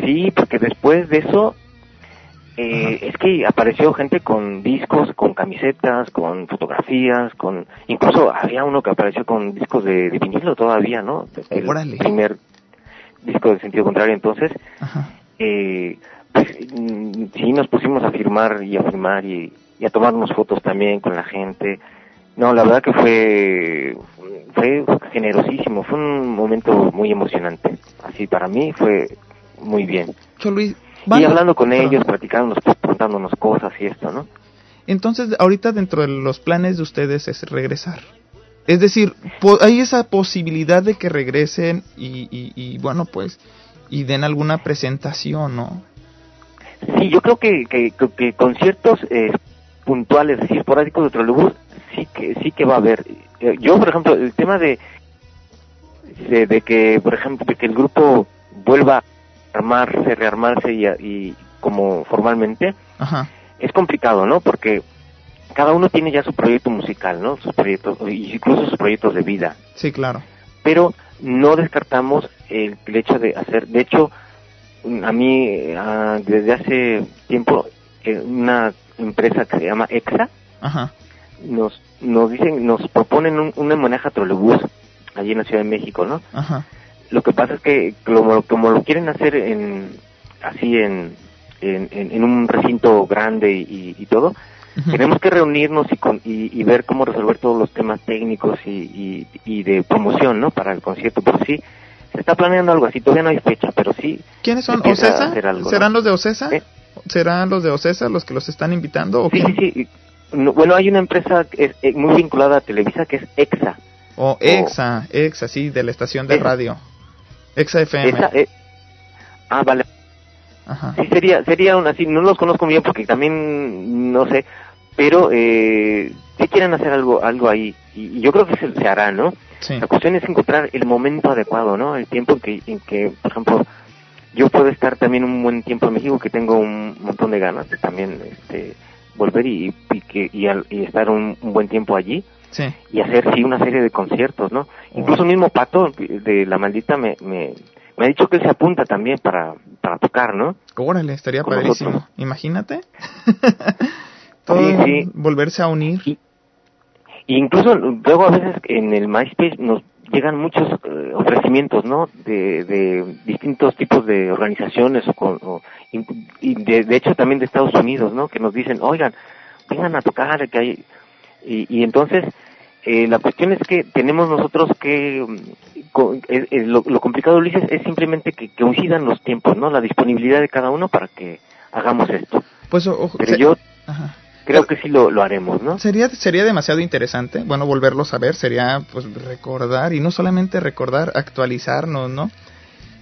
sí, porque después de eso, eh, es que apareció gente con discos, con camisetas, con fotografías, con... Incluso había uno que apareció con discos de, de vinilo todavía, ¿no? El primer disco de sentido contrario. Entonces, Ajá. eh, pues mm, sí nos pusimos a firmar y a firmar y, y a tomarnos fotos también con la gente. No, la verdad que fue fue generosísimo, fue un momento muy emocionante. Así para mí fue muy bien. Cho Luis, Y hablando con ellos, platicándonos, preguntándonos cosas y esto, ¿no? Entonces, ahorita dentro de los planes de ustedes es regresar. Es decir, po- hay esa posibilidad de que regresen y, y, y, bueno, pues, y den alguna presentación, ¿no? Sí, yo creo que, que, que- que conciertos eh, puntuales, así esporádicos de Trolebús, sí que, sí que va a haber. Eh, Yo, por ejemplo, el tema de, de, de que, por ejemplo, de que el grupo vuelva armarse, rearmarse y, a- y como formalmente, Ajá. es complicado, ¿no? Porque cada uno tiene ya su proyecto musical, ¿no? Sus proyectos, incluso sus proyectos de vida. Sí, claro. Pero no descartamos el, el hecho de hacer, de hecho, a mí ah, desde hace tiempo eh, una empresa que se llama EXA Ajá. nos nos dicen, nos proponen un, un homenaje a Trolebús allí en la Ciudad de México, ¿no? Ajá. Lo que pasa es que como, como lo quieren hacer en así en, en, un recinto grande y, y todo, tenemos que reunirnos y, con, y, y ver cómo resolver todos los temas técnicos y, y, y de promoción, ¿no? Para el concierto, pero sí, se está planeando algo así, todavía no hay fecha, pero sí. ¿Quiénes son? ¿Ocesa? ¿Serán los de Ocesa? ¿Eh? ¿Serán los de Ocesa los que los están invitando? ¿O Sí, quién? sí, sí. No, bueno, hay una empresa que es eh, muy vinculada a Televisa que es EXA. O EXA, EXA, sí, de la estación de Esa. radio. EXA FM. Esa, eh, ah, vale. Ajá. Sí, sería, sería una así, no los conozco bien porque también, no sé, pero eh, sí quieren hacer algo, algo ahí, y, y yo creo que se, se hará, ¿no? Sí. La cuestión es encontrar el momento adecuado, ¿no? El tiempo en que, en que, por ejemplo, yo puedo estar también un buen tiempo en México, que tengo un montón de ganas de también este, volver y, y, que, y, al- y estar un, un buen tiempo allí Sí. y hacer sí una serie de conciertos, ¿no? Incluso el mismo Pato de La Maldita me, me, me ha dicho que él se apunta también para, para tocar, ¿no? Órale, estaría Con padrísimo. nosotros. Imagínate. <laughs> Todo Sí, sí. volverse a unir. Y incluso luego a veces en el MySpace nos llegan muchos eh, ofrecimientos, ¿no? De, de distintos tipos de organizaciones o, con- o y de, de hecho también de Estados Unidos, ¿no? Que nos dicen, oigan, vengan a tocar, que hay y, y entonces eh, la cuestión es que tenemos nosotros que mm, eh, eh, lo, lo complicado Ulises es simplemente que, que coincidan los tiempos, ¿no? La disponibilidad de cada uno para que hagamos esto. Pues o- o- Pero se- yo Ajá. creo que sí lo, lo haremos, ¿no? Sería, sería demasiado interesante, bueno, volverlos a ver, sería pues recordar, y no solamente recordar, actualizarnos, ¿no?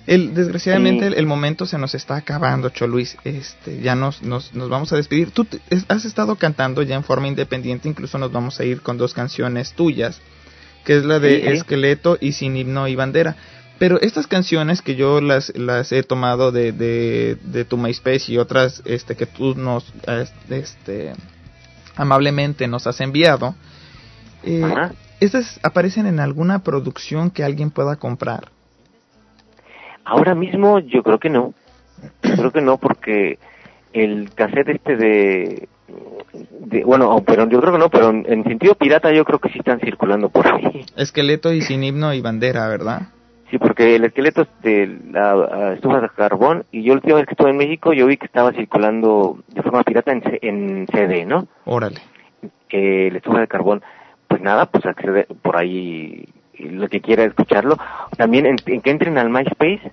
El, desgraciadamente Sí. el, el momento se nos está acabando, Choluis, este, ya nos, nos, nos vamos a despedir. Tú te- es- has estado cantando ya en forma independiente, incluso nos vamos a ir con dos canciones tuyas, que es la de Sí. Esqueleto y Sin Himno y Bandera. Pero estas canciones que yo las, las he tomado de, de, de tu MySpace y otras este, que tú nos eh, este, amablemente nos has enviado, eh. ¿estas aparecen en alguna producción que alguien pueda comprar? Ahora mismo yo creo que no. Yo creo que no porque el cassette este de bueno, pero yo creo que no, pero en, sentido pirata yo creo que sí están circulando por ahí. Esqueleto y sin himno y bandera, ¿verdad? Sí, porque el esqueleto es de la estufa de carbón y yo la última vez que estuve en México yo vi que estaba circulando de forma pirata en, en CD, ¿no? Órale. Eh, la estufa de carbón, pues nada, pues accede por ahí lo que quiera escucharlo. También en, que entren al MySpace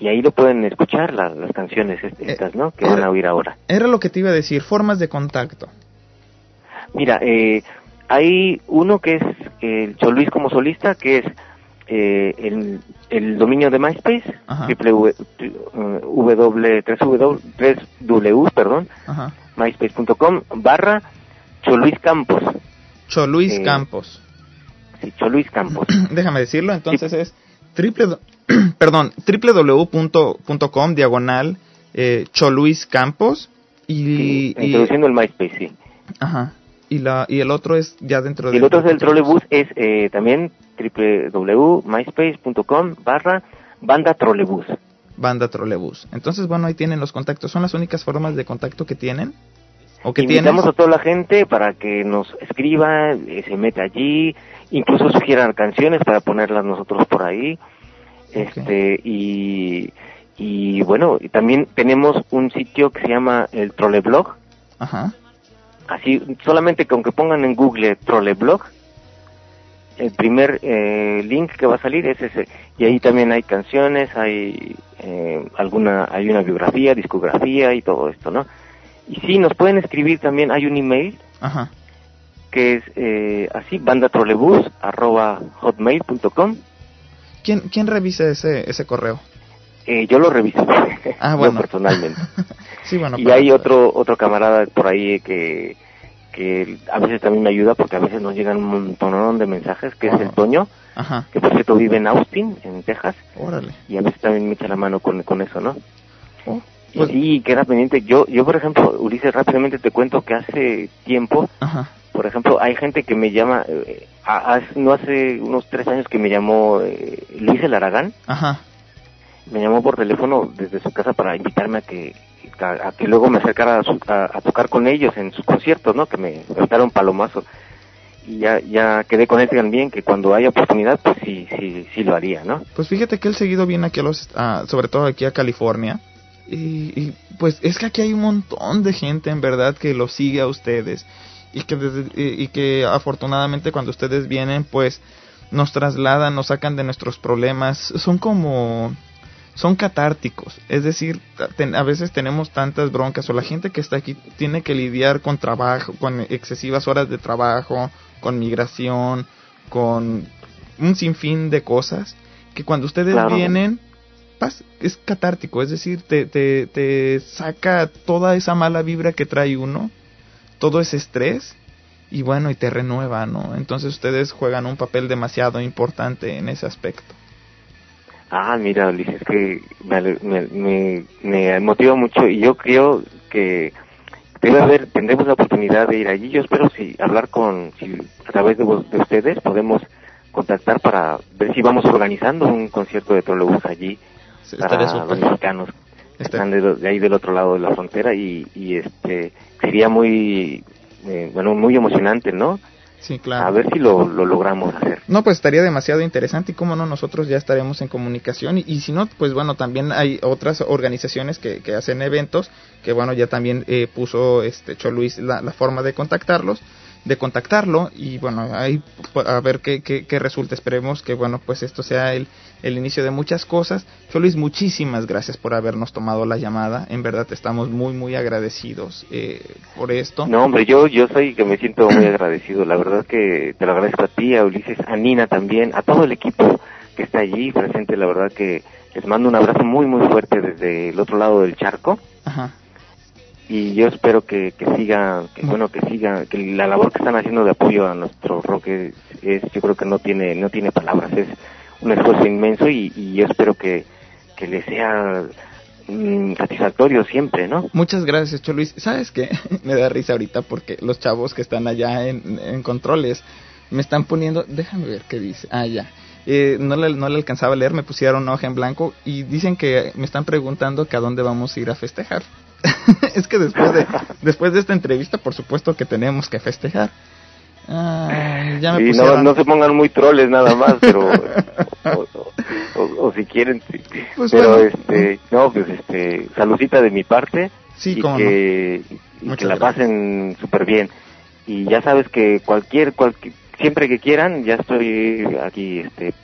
y ahí lo pueden escuchar las canciones eh, estas, ¿no? Que van a oír ahora. Era lo que te iba a decir, formas de contacto. Mira, eh, hay uno que es el Choluis como solista, que es eh, el, el, dominio de MySpace, w, 3 w perdón, myspace.com barra Choluis Campos. Choluis Campos. Sí, Choluis Campos. <clears throat> Déjame decirlo, entonces es triple, <clears throat> perdón, www.com diagonal eh, Choluis Campos y, introduciendo el MySpace, sí. Ajá. Y la y el otro es ya dentro de. Y el otro es el trolebus es eh, también www.myspace.com barra banda trolebus. Banda trolebus. Entonces bueno ahí tienen los contactos. Son las únicas formas de contacto que tienen. ¿O que Invitamos a toda la gente para que nos escriba, eh, se meta allí, incluso sugieran canciones para ponerlas nosotros por ahí. Este, y, y bueno, también tenemos un sitio que se llama el Troleblog. Ajá. Así, solamente que pongan en Google Troleblog, el primer eh, link que va a salir es ese. Y ahí también hay canciones, hay eh, alguna, hay una biografía, discografía y todo esto, ¿no? Y sí, nos pueden escribir también, hay un email. Ajá que es eh, así, bandatrolebus arroba hotmail.com. ¿Quién, ¿Quién revisa ese, ese correo? Eh, yo lo reviso, <laughs> ah, bueno. personalmente. <laughs> sí, bueno, y hay otro otro camarada por ahí que, que a veces también me ayuda porque a veces nos llegan un montón de mensajes, que es el Toño, que por cierto vive en Austin, en Texas. Órale. Y a veces también me echa la mano con, con eso, ¿no? Oh, pues... Y queda pendiente. Yo, yo, por ejemplo, Ulises, rápidamente te cuento que hace tiempo Ajá por ejemplo, hay gente que me llama, eh, no hace unos tres años que me llamó eh, Luis El Aragán. Ajá. Me llamó por teléfono desde su casa para invitarme a que a, que luego me acercara a, tocar con ellos en sus conciertos, ¿no? Que me un palomazo. Y ya, ya quedé con él también, que cuando haya oportunidad, pues sí, sí, sí lo haría, ¿no? Pues fíjate que él seguido viene aquí a los, sobre todo aquí a California. Y, y, pues es que aquí hay un montón de gente en verdad que lo sigue a ustedes y que, y que afortunadamente cuando ustedes vienen pues nos trasladan, nos sacan de nuestros problemas, son como son catárticos, es decir, a veces tenemos tantas broncas o la gente que está aquí tiene que lidiar con trabajo, con excesivas horas de trabajo, con migración, con un sinfín de cosas que cuando ustedes vienen es catártico, es decir, te, te, te saca toda esa mala vibra que trae uno todo ese estrés y bueno, y te renueva, ¿no? Entonces ustedes juegan un papel demasiado importante en ese aspecto. Ah, mira, Ulises, es que me, me, motiva mucho y yo creo que debe haber, tendremos la oportunidad de ir allí. Yo espero si hablar con, si a través de, de ustedes podemos contactar para ver si vamos organizando un concierto de trolebús allí para los mexicanos están de, ahí del otro lado de la frontera y, y este sería muy eh, bueno muy emocionante no Sí, claro. A ver si lo, lo, logramos hacer. No, pues estaría demasiado interesante y como no, nosotros ya estaremos en comunicación y, si no, pues bueno, también hay otras organizaciones que, que hacen eventos que bueno, ya también eh, puso este Choluis la, la forma de contactarlos de contactarlo y bueno, ahí a ver qué, qué, resulta. Esperemos que bueno, pues esto sea el, el inicio de muchas cosas. Yo Luis, muchísimas gracias por habernos tomado la llamada. En verdad estamos muy, muy agradecidos eh, por esto. No, hombre, yo, yo soy que me siento muy <clears throat> agradecido. La verdad que te lo agradezco a ti, a Ulises, a Nina también, a todo el equipo que está allí presente. La verdad que les mando un abrazo muy, muy fuerte desde el otro lado del charco. Ajá y yo espero que, que siga, que, bueno, que siga, que la labor que están haciendo de apoyo a nuestro rock es, yo creo que no tiene, no tiene palabras, es un esfuerzo inmenso y, y yo espero que, que le sea mm, satisfactorio siempre, ¿no? Muchas gracias, Cho Luis. ¿Sabes qué? <laughs> me da risa ahorita porque los chavos que están allá en, en controles me están poniendo, déjame ver qué dice, ah, ya. Eh, no, le, no le alcanzaba a leer, me pusieron hoja en blanco y dicen que me están preguntando que a dónde vamos a ir a festejar. <laughs> es que después de, después de esta entrevista, por supuesto que tenemos que festejar. ya me no, no, se pongan muy troles nada más, <laughs> pero o, si quieren, pues pero este, no, pues este, saludita de mi parte sí, y que, que la pasen súper bien. Y ya sabes que cualquier, cualquier siempre que quieran, ya estoy aquí este,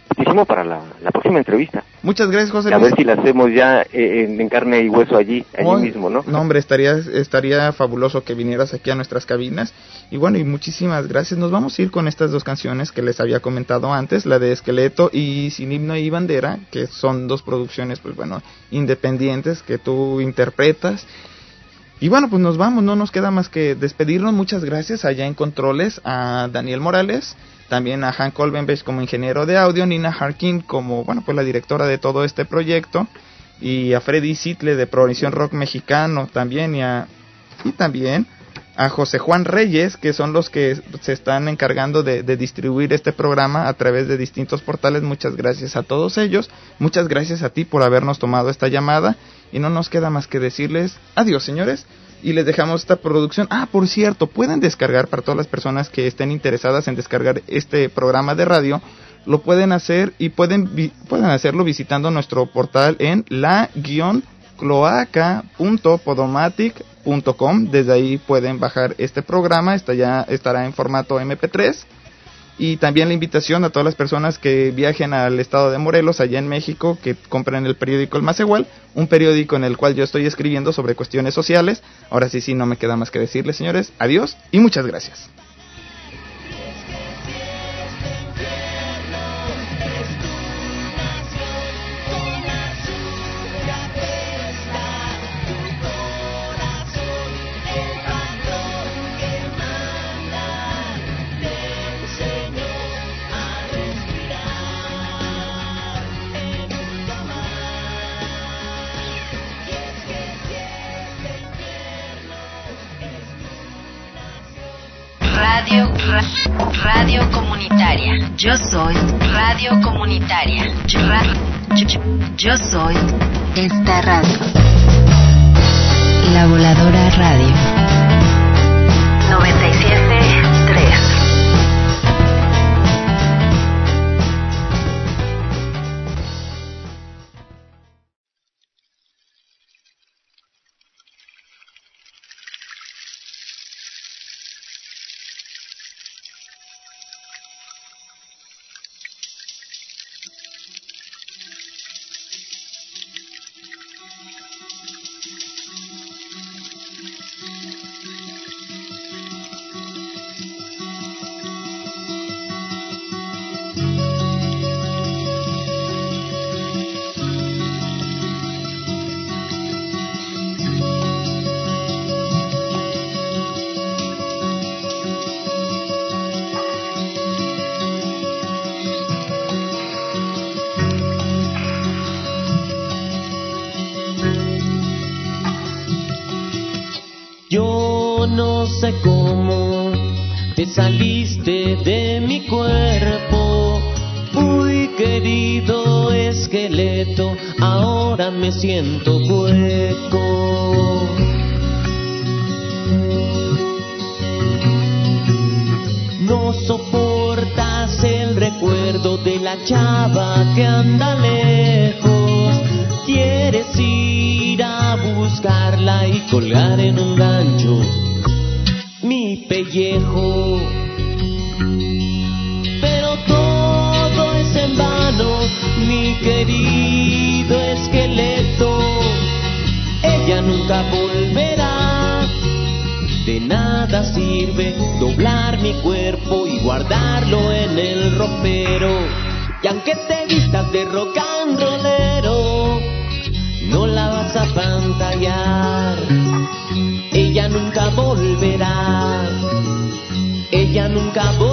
para la, próxima entrevista. Muchas gracias, José A ver si la hacemos ya eh, en, carne y hueso allí, allí mismo, ¿no? No, hombre, estaría, estaría fabuloso que vinieras aquí a nuestras cabinas. Y bueno, y muchísimas gracias. Nos vamos a ir con estas dos canciones que les había comentado antes, la de Esqueleto y Sin Himno y Bandera, que son dos producciones, pues bueno, independientes que tú interpretas. Y bueno, pues nos vamos, no nos queda más que despedirnos. Muchas gracias allá en Controles a Daniel Morales, también a Han Colbenbesch como ingeniero de audio, Nina Harkin como, bueno, pues la directora de todo este proyecto, y a Freddy Sitle de Provisión Rock Mexicano también, y, a, y también a José Juan Reyes, que son los que se están encargando de, distribuir este programa a través de distintos portales. Muchas gracias a todos ellos. Muchas gracias a ti por habernos tomado esta llamada y no nos queda más que decirles adiós, señores. Y les dejamos esta producción. Ah, por cierto, pueden descargar para todas las personas que estén interesadas en descargar este programa de radio. Lo pueden hacer y pueden, pueden hacerlo visitando nuestro portal en la-cloaca.podomatic.com. Desde ahí pueden bajar este programa. Está ya estará en formato MP3 y también la invitación a todas las personas que viajen al estado de Morelos, allá en México, que compren el periódico El Más Igual, un periódico en el cual yo estoy escribiendo sobre cuestiones sociales. Ahora sí, sí, no me queda más que decirles, señores, adiós y muchas gracias. Radio Comunitaria. Yo soy Radio Comunitaria. Yo, soy esta radio. La Voladora Radio. 97.3. me siento hueco. No soportas el recuerdo de la chava que anda lejos. Quieres ir a buscarla y colgar en un gancho doblar mi cuerpo y guardarlo en el ropero. Y aunque te vistas de rock and rollero, no la vas a pantallar ella nunca volverá, ella nunca volverá.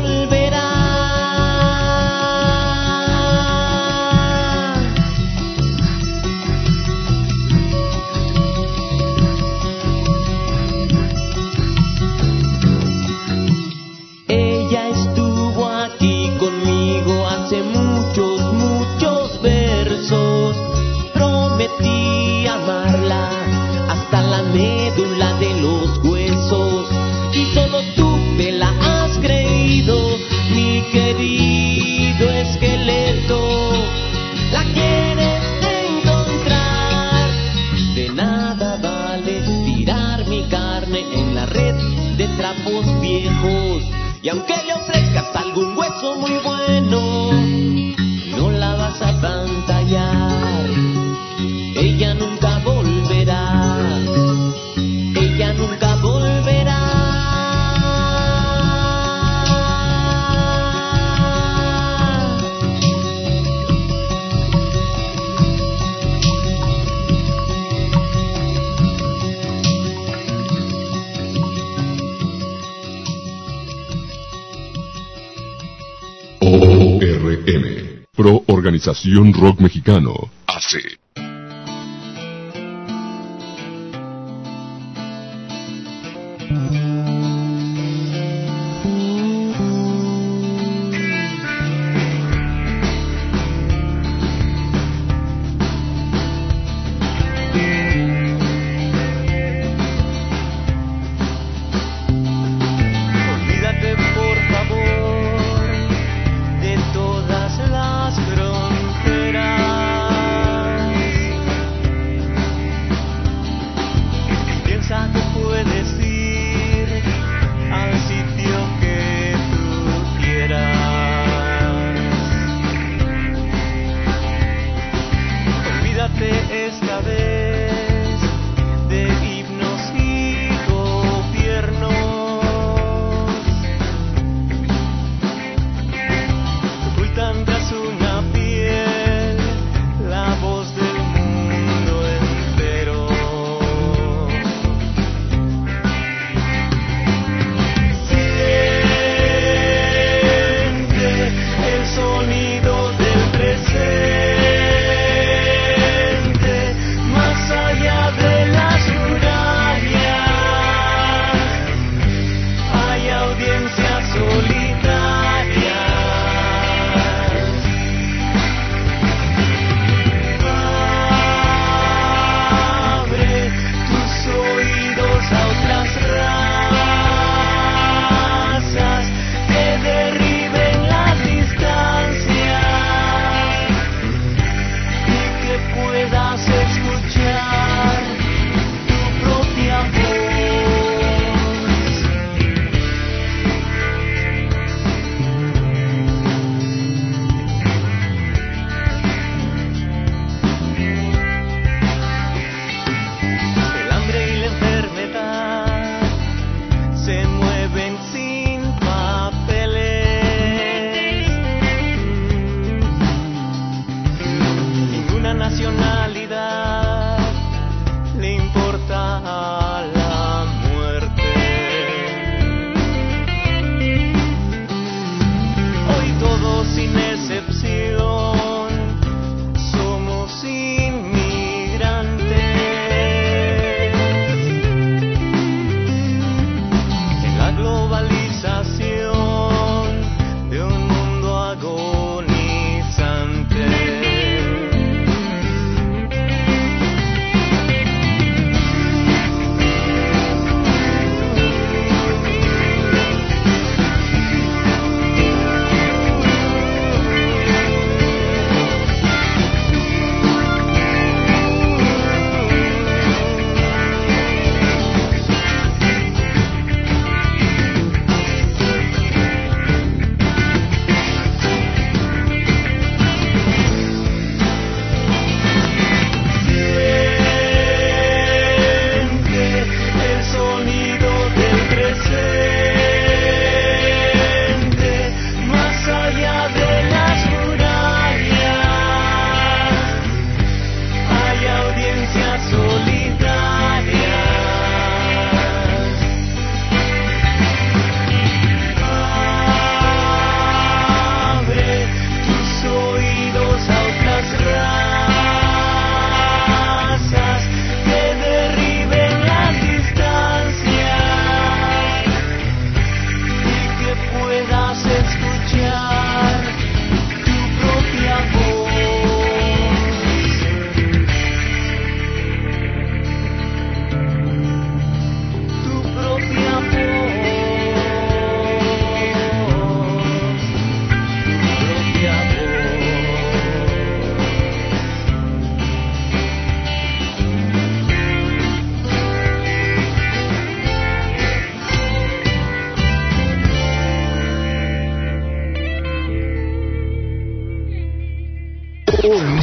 Rock Mexicano. AC.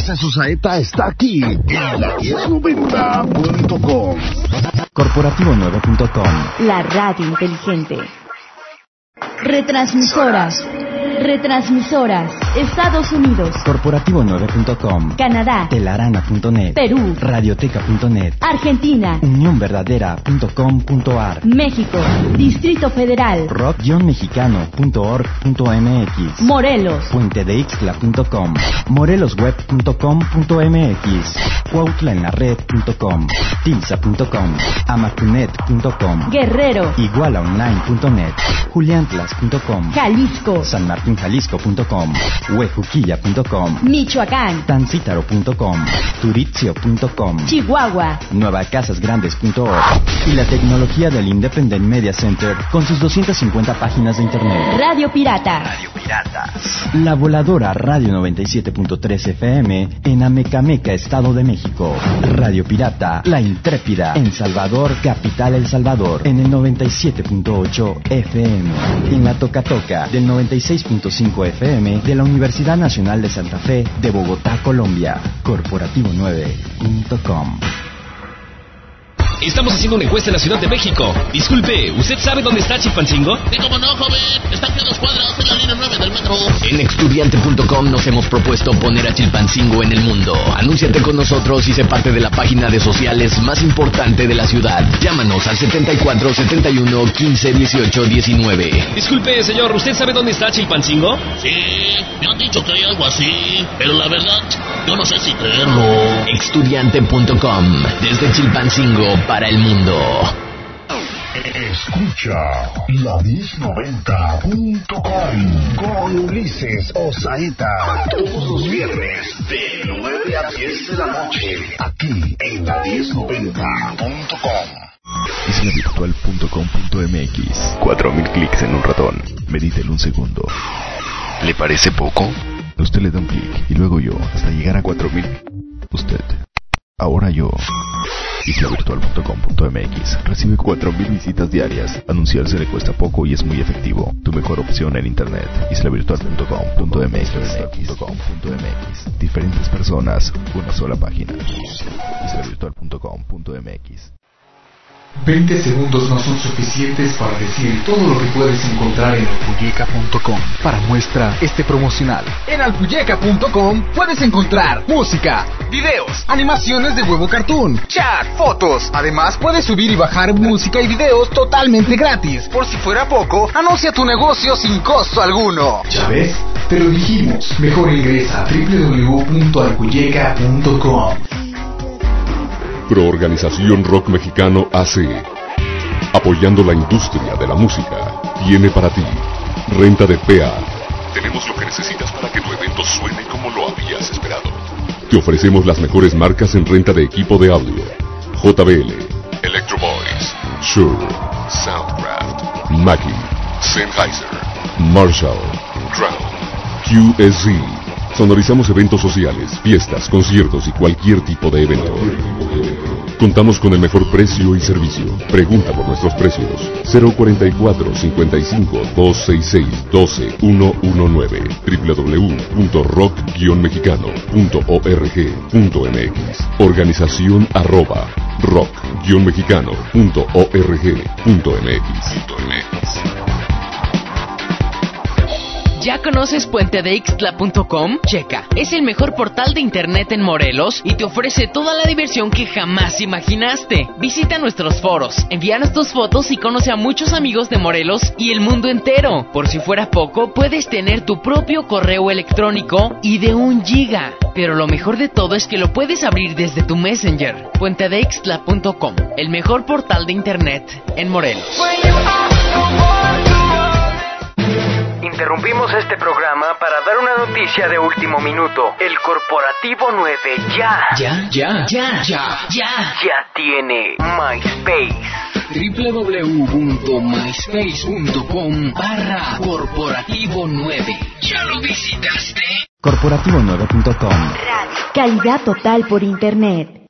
Ulises Usaeta está aquí en la 1090.com. Corporativo9.com. La radio inteligente. Retransmisoras. Retransmisoras. Estados Unidos. Corporativo9.com. Canadá. Telarana.net. Perú. Radioteca.net. Argentina. Unionverdadera.com.ar. México. Distrito Federal. rock-mexicano.org.mx. Morelos. puentedeixtla.com. morelosweb.com.mx. cuautlaenlared.com. tilsa.com. amacunet.com. Guerrero. igualaonline.net. juliantlas.com. Jalisco. sanmartinjalisco.com. huejuquilla.com. Michoacán. tancítaro.com. turitzio.com. Chihuahua. nuevacasasgrandes.org y la tecnología del Independent Media Center con sus 250 páginas de internet. Radio Pirata. La voladora Radio 97.3 FM en Amecameca, Estado de México. Radio Pirata, La Intrépida en Salvador, Capital El Salvador, en el 97.8 FM. En la Toca Toca del 96.5 FM de la Universidad Nacional de Santa Fe de Bogotá, Colombia. Corporativo9.com. Estamos haciendo una encuesta en la Ciudad de México. Disculpe, ¿usted sabe dónde está Chilpancingo? Sí, como no, joven. Está aquí a dos cuadras en la línea 9 del metro. En estudiante.com nos hemos propuesto poner a Chilpancingo en el mundo. Anúnciate con nosotros y sé parte de la página de sociales más importante de la ciudad. Llámanos al 74 71 15 18 19. Disculpe, señor, ¿usted sabe dónde está Chilpancingo? Sí, me han dicho que hay algo así, pero la verdad, yo no sé si creerlo. Estudiante.com, desde Chilpancingo para el mundo. Escucha la 1090.com con Ulises Osaeta todos los viernes de 9 a 10 de la noche aquí en la 1090.com. islavirtual.com.mx 4000 clics en un ratón. Medítelo un segundo. ¿Le parece poco? Usted le da un clic y luego yo hasta llegar a 4000. Usted. Ahora yo. Islavirtual.com.mx Recibe 4000 visitas diarias. Anunciarse le cuesta poco y es muy efectivo. Tu mejor opción en internet. Islavirtual.com.mx Diferentes personas, una sola página. Islavirtual.com.mx 20 segundos no son suficientes para decir todo lo que puedes encontrar en alpuyeca.com. Para muestra este promocional. En alpuyeca.com puedes encontrar música, videos, animaciones de huevo cartoon, chat, fotos. Además puedes subir y bajar música y videos totalmente gratis. Por si fuera poco, anuncia tu negocio sin costo alguno. ¿Ya ves? Te lo dijimos. Mejor ingresa a www.alpuyeca.com. Proorganización Rock Mexicano AC. Apoyando la industria de la música. Tiene para ti. Renta de PA. Tenemos lo que necesitas para que tu evento suene como lo habías esperado. Te ofrecemos las mejores marcas en renta de equipo de audio. JBL, Electro Boys, Shure, Soundcraft, Mackie, Sennheiser, Marshall, Crown, QSC. Sonorizamos eventos sociales, fiestas, conciertos y cualquier tipo de evento. Contamos con el mejor precio y servicio. Pregunta por nuestros precios. 044 55 266 12 119 www.rock-mexicano.org.mx Organización arroba rock-mexicano.org.mx ¿Ya conoces puentedeixtla.com? Checa, es el mejor portal de internet en Morelos y te ofrece toda la diversión que jamás imaginaste. Visita nuestros foros, envíanos tus fotos y conoce a muchos amigos de Morelos y el mundo entero. Por si fuera poco, puedes tener tu propio correo electrónico y de un giga. Pero lo mejor de todo es que lo puedes abrir desde tu Messenger. Puentedeixtla.com, el mejor portal de internet en Morelos. Interrumpimos este programa para dar una noticia de último minuto. El Corporativo 9 ya. Ya, ya, ya, ya, ya. Ya tiene MySpace www.myspace.com barra corporativo 9. ¿Ya lo visitaste? Corporativo9.com Calidad total por internet.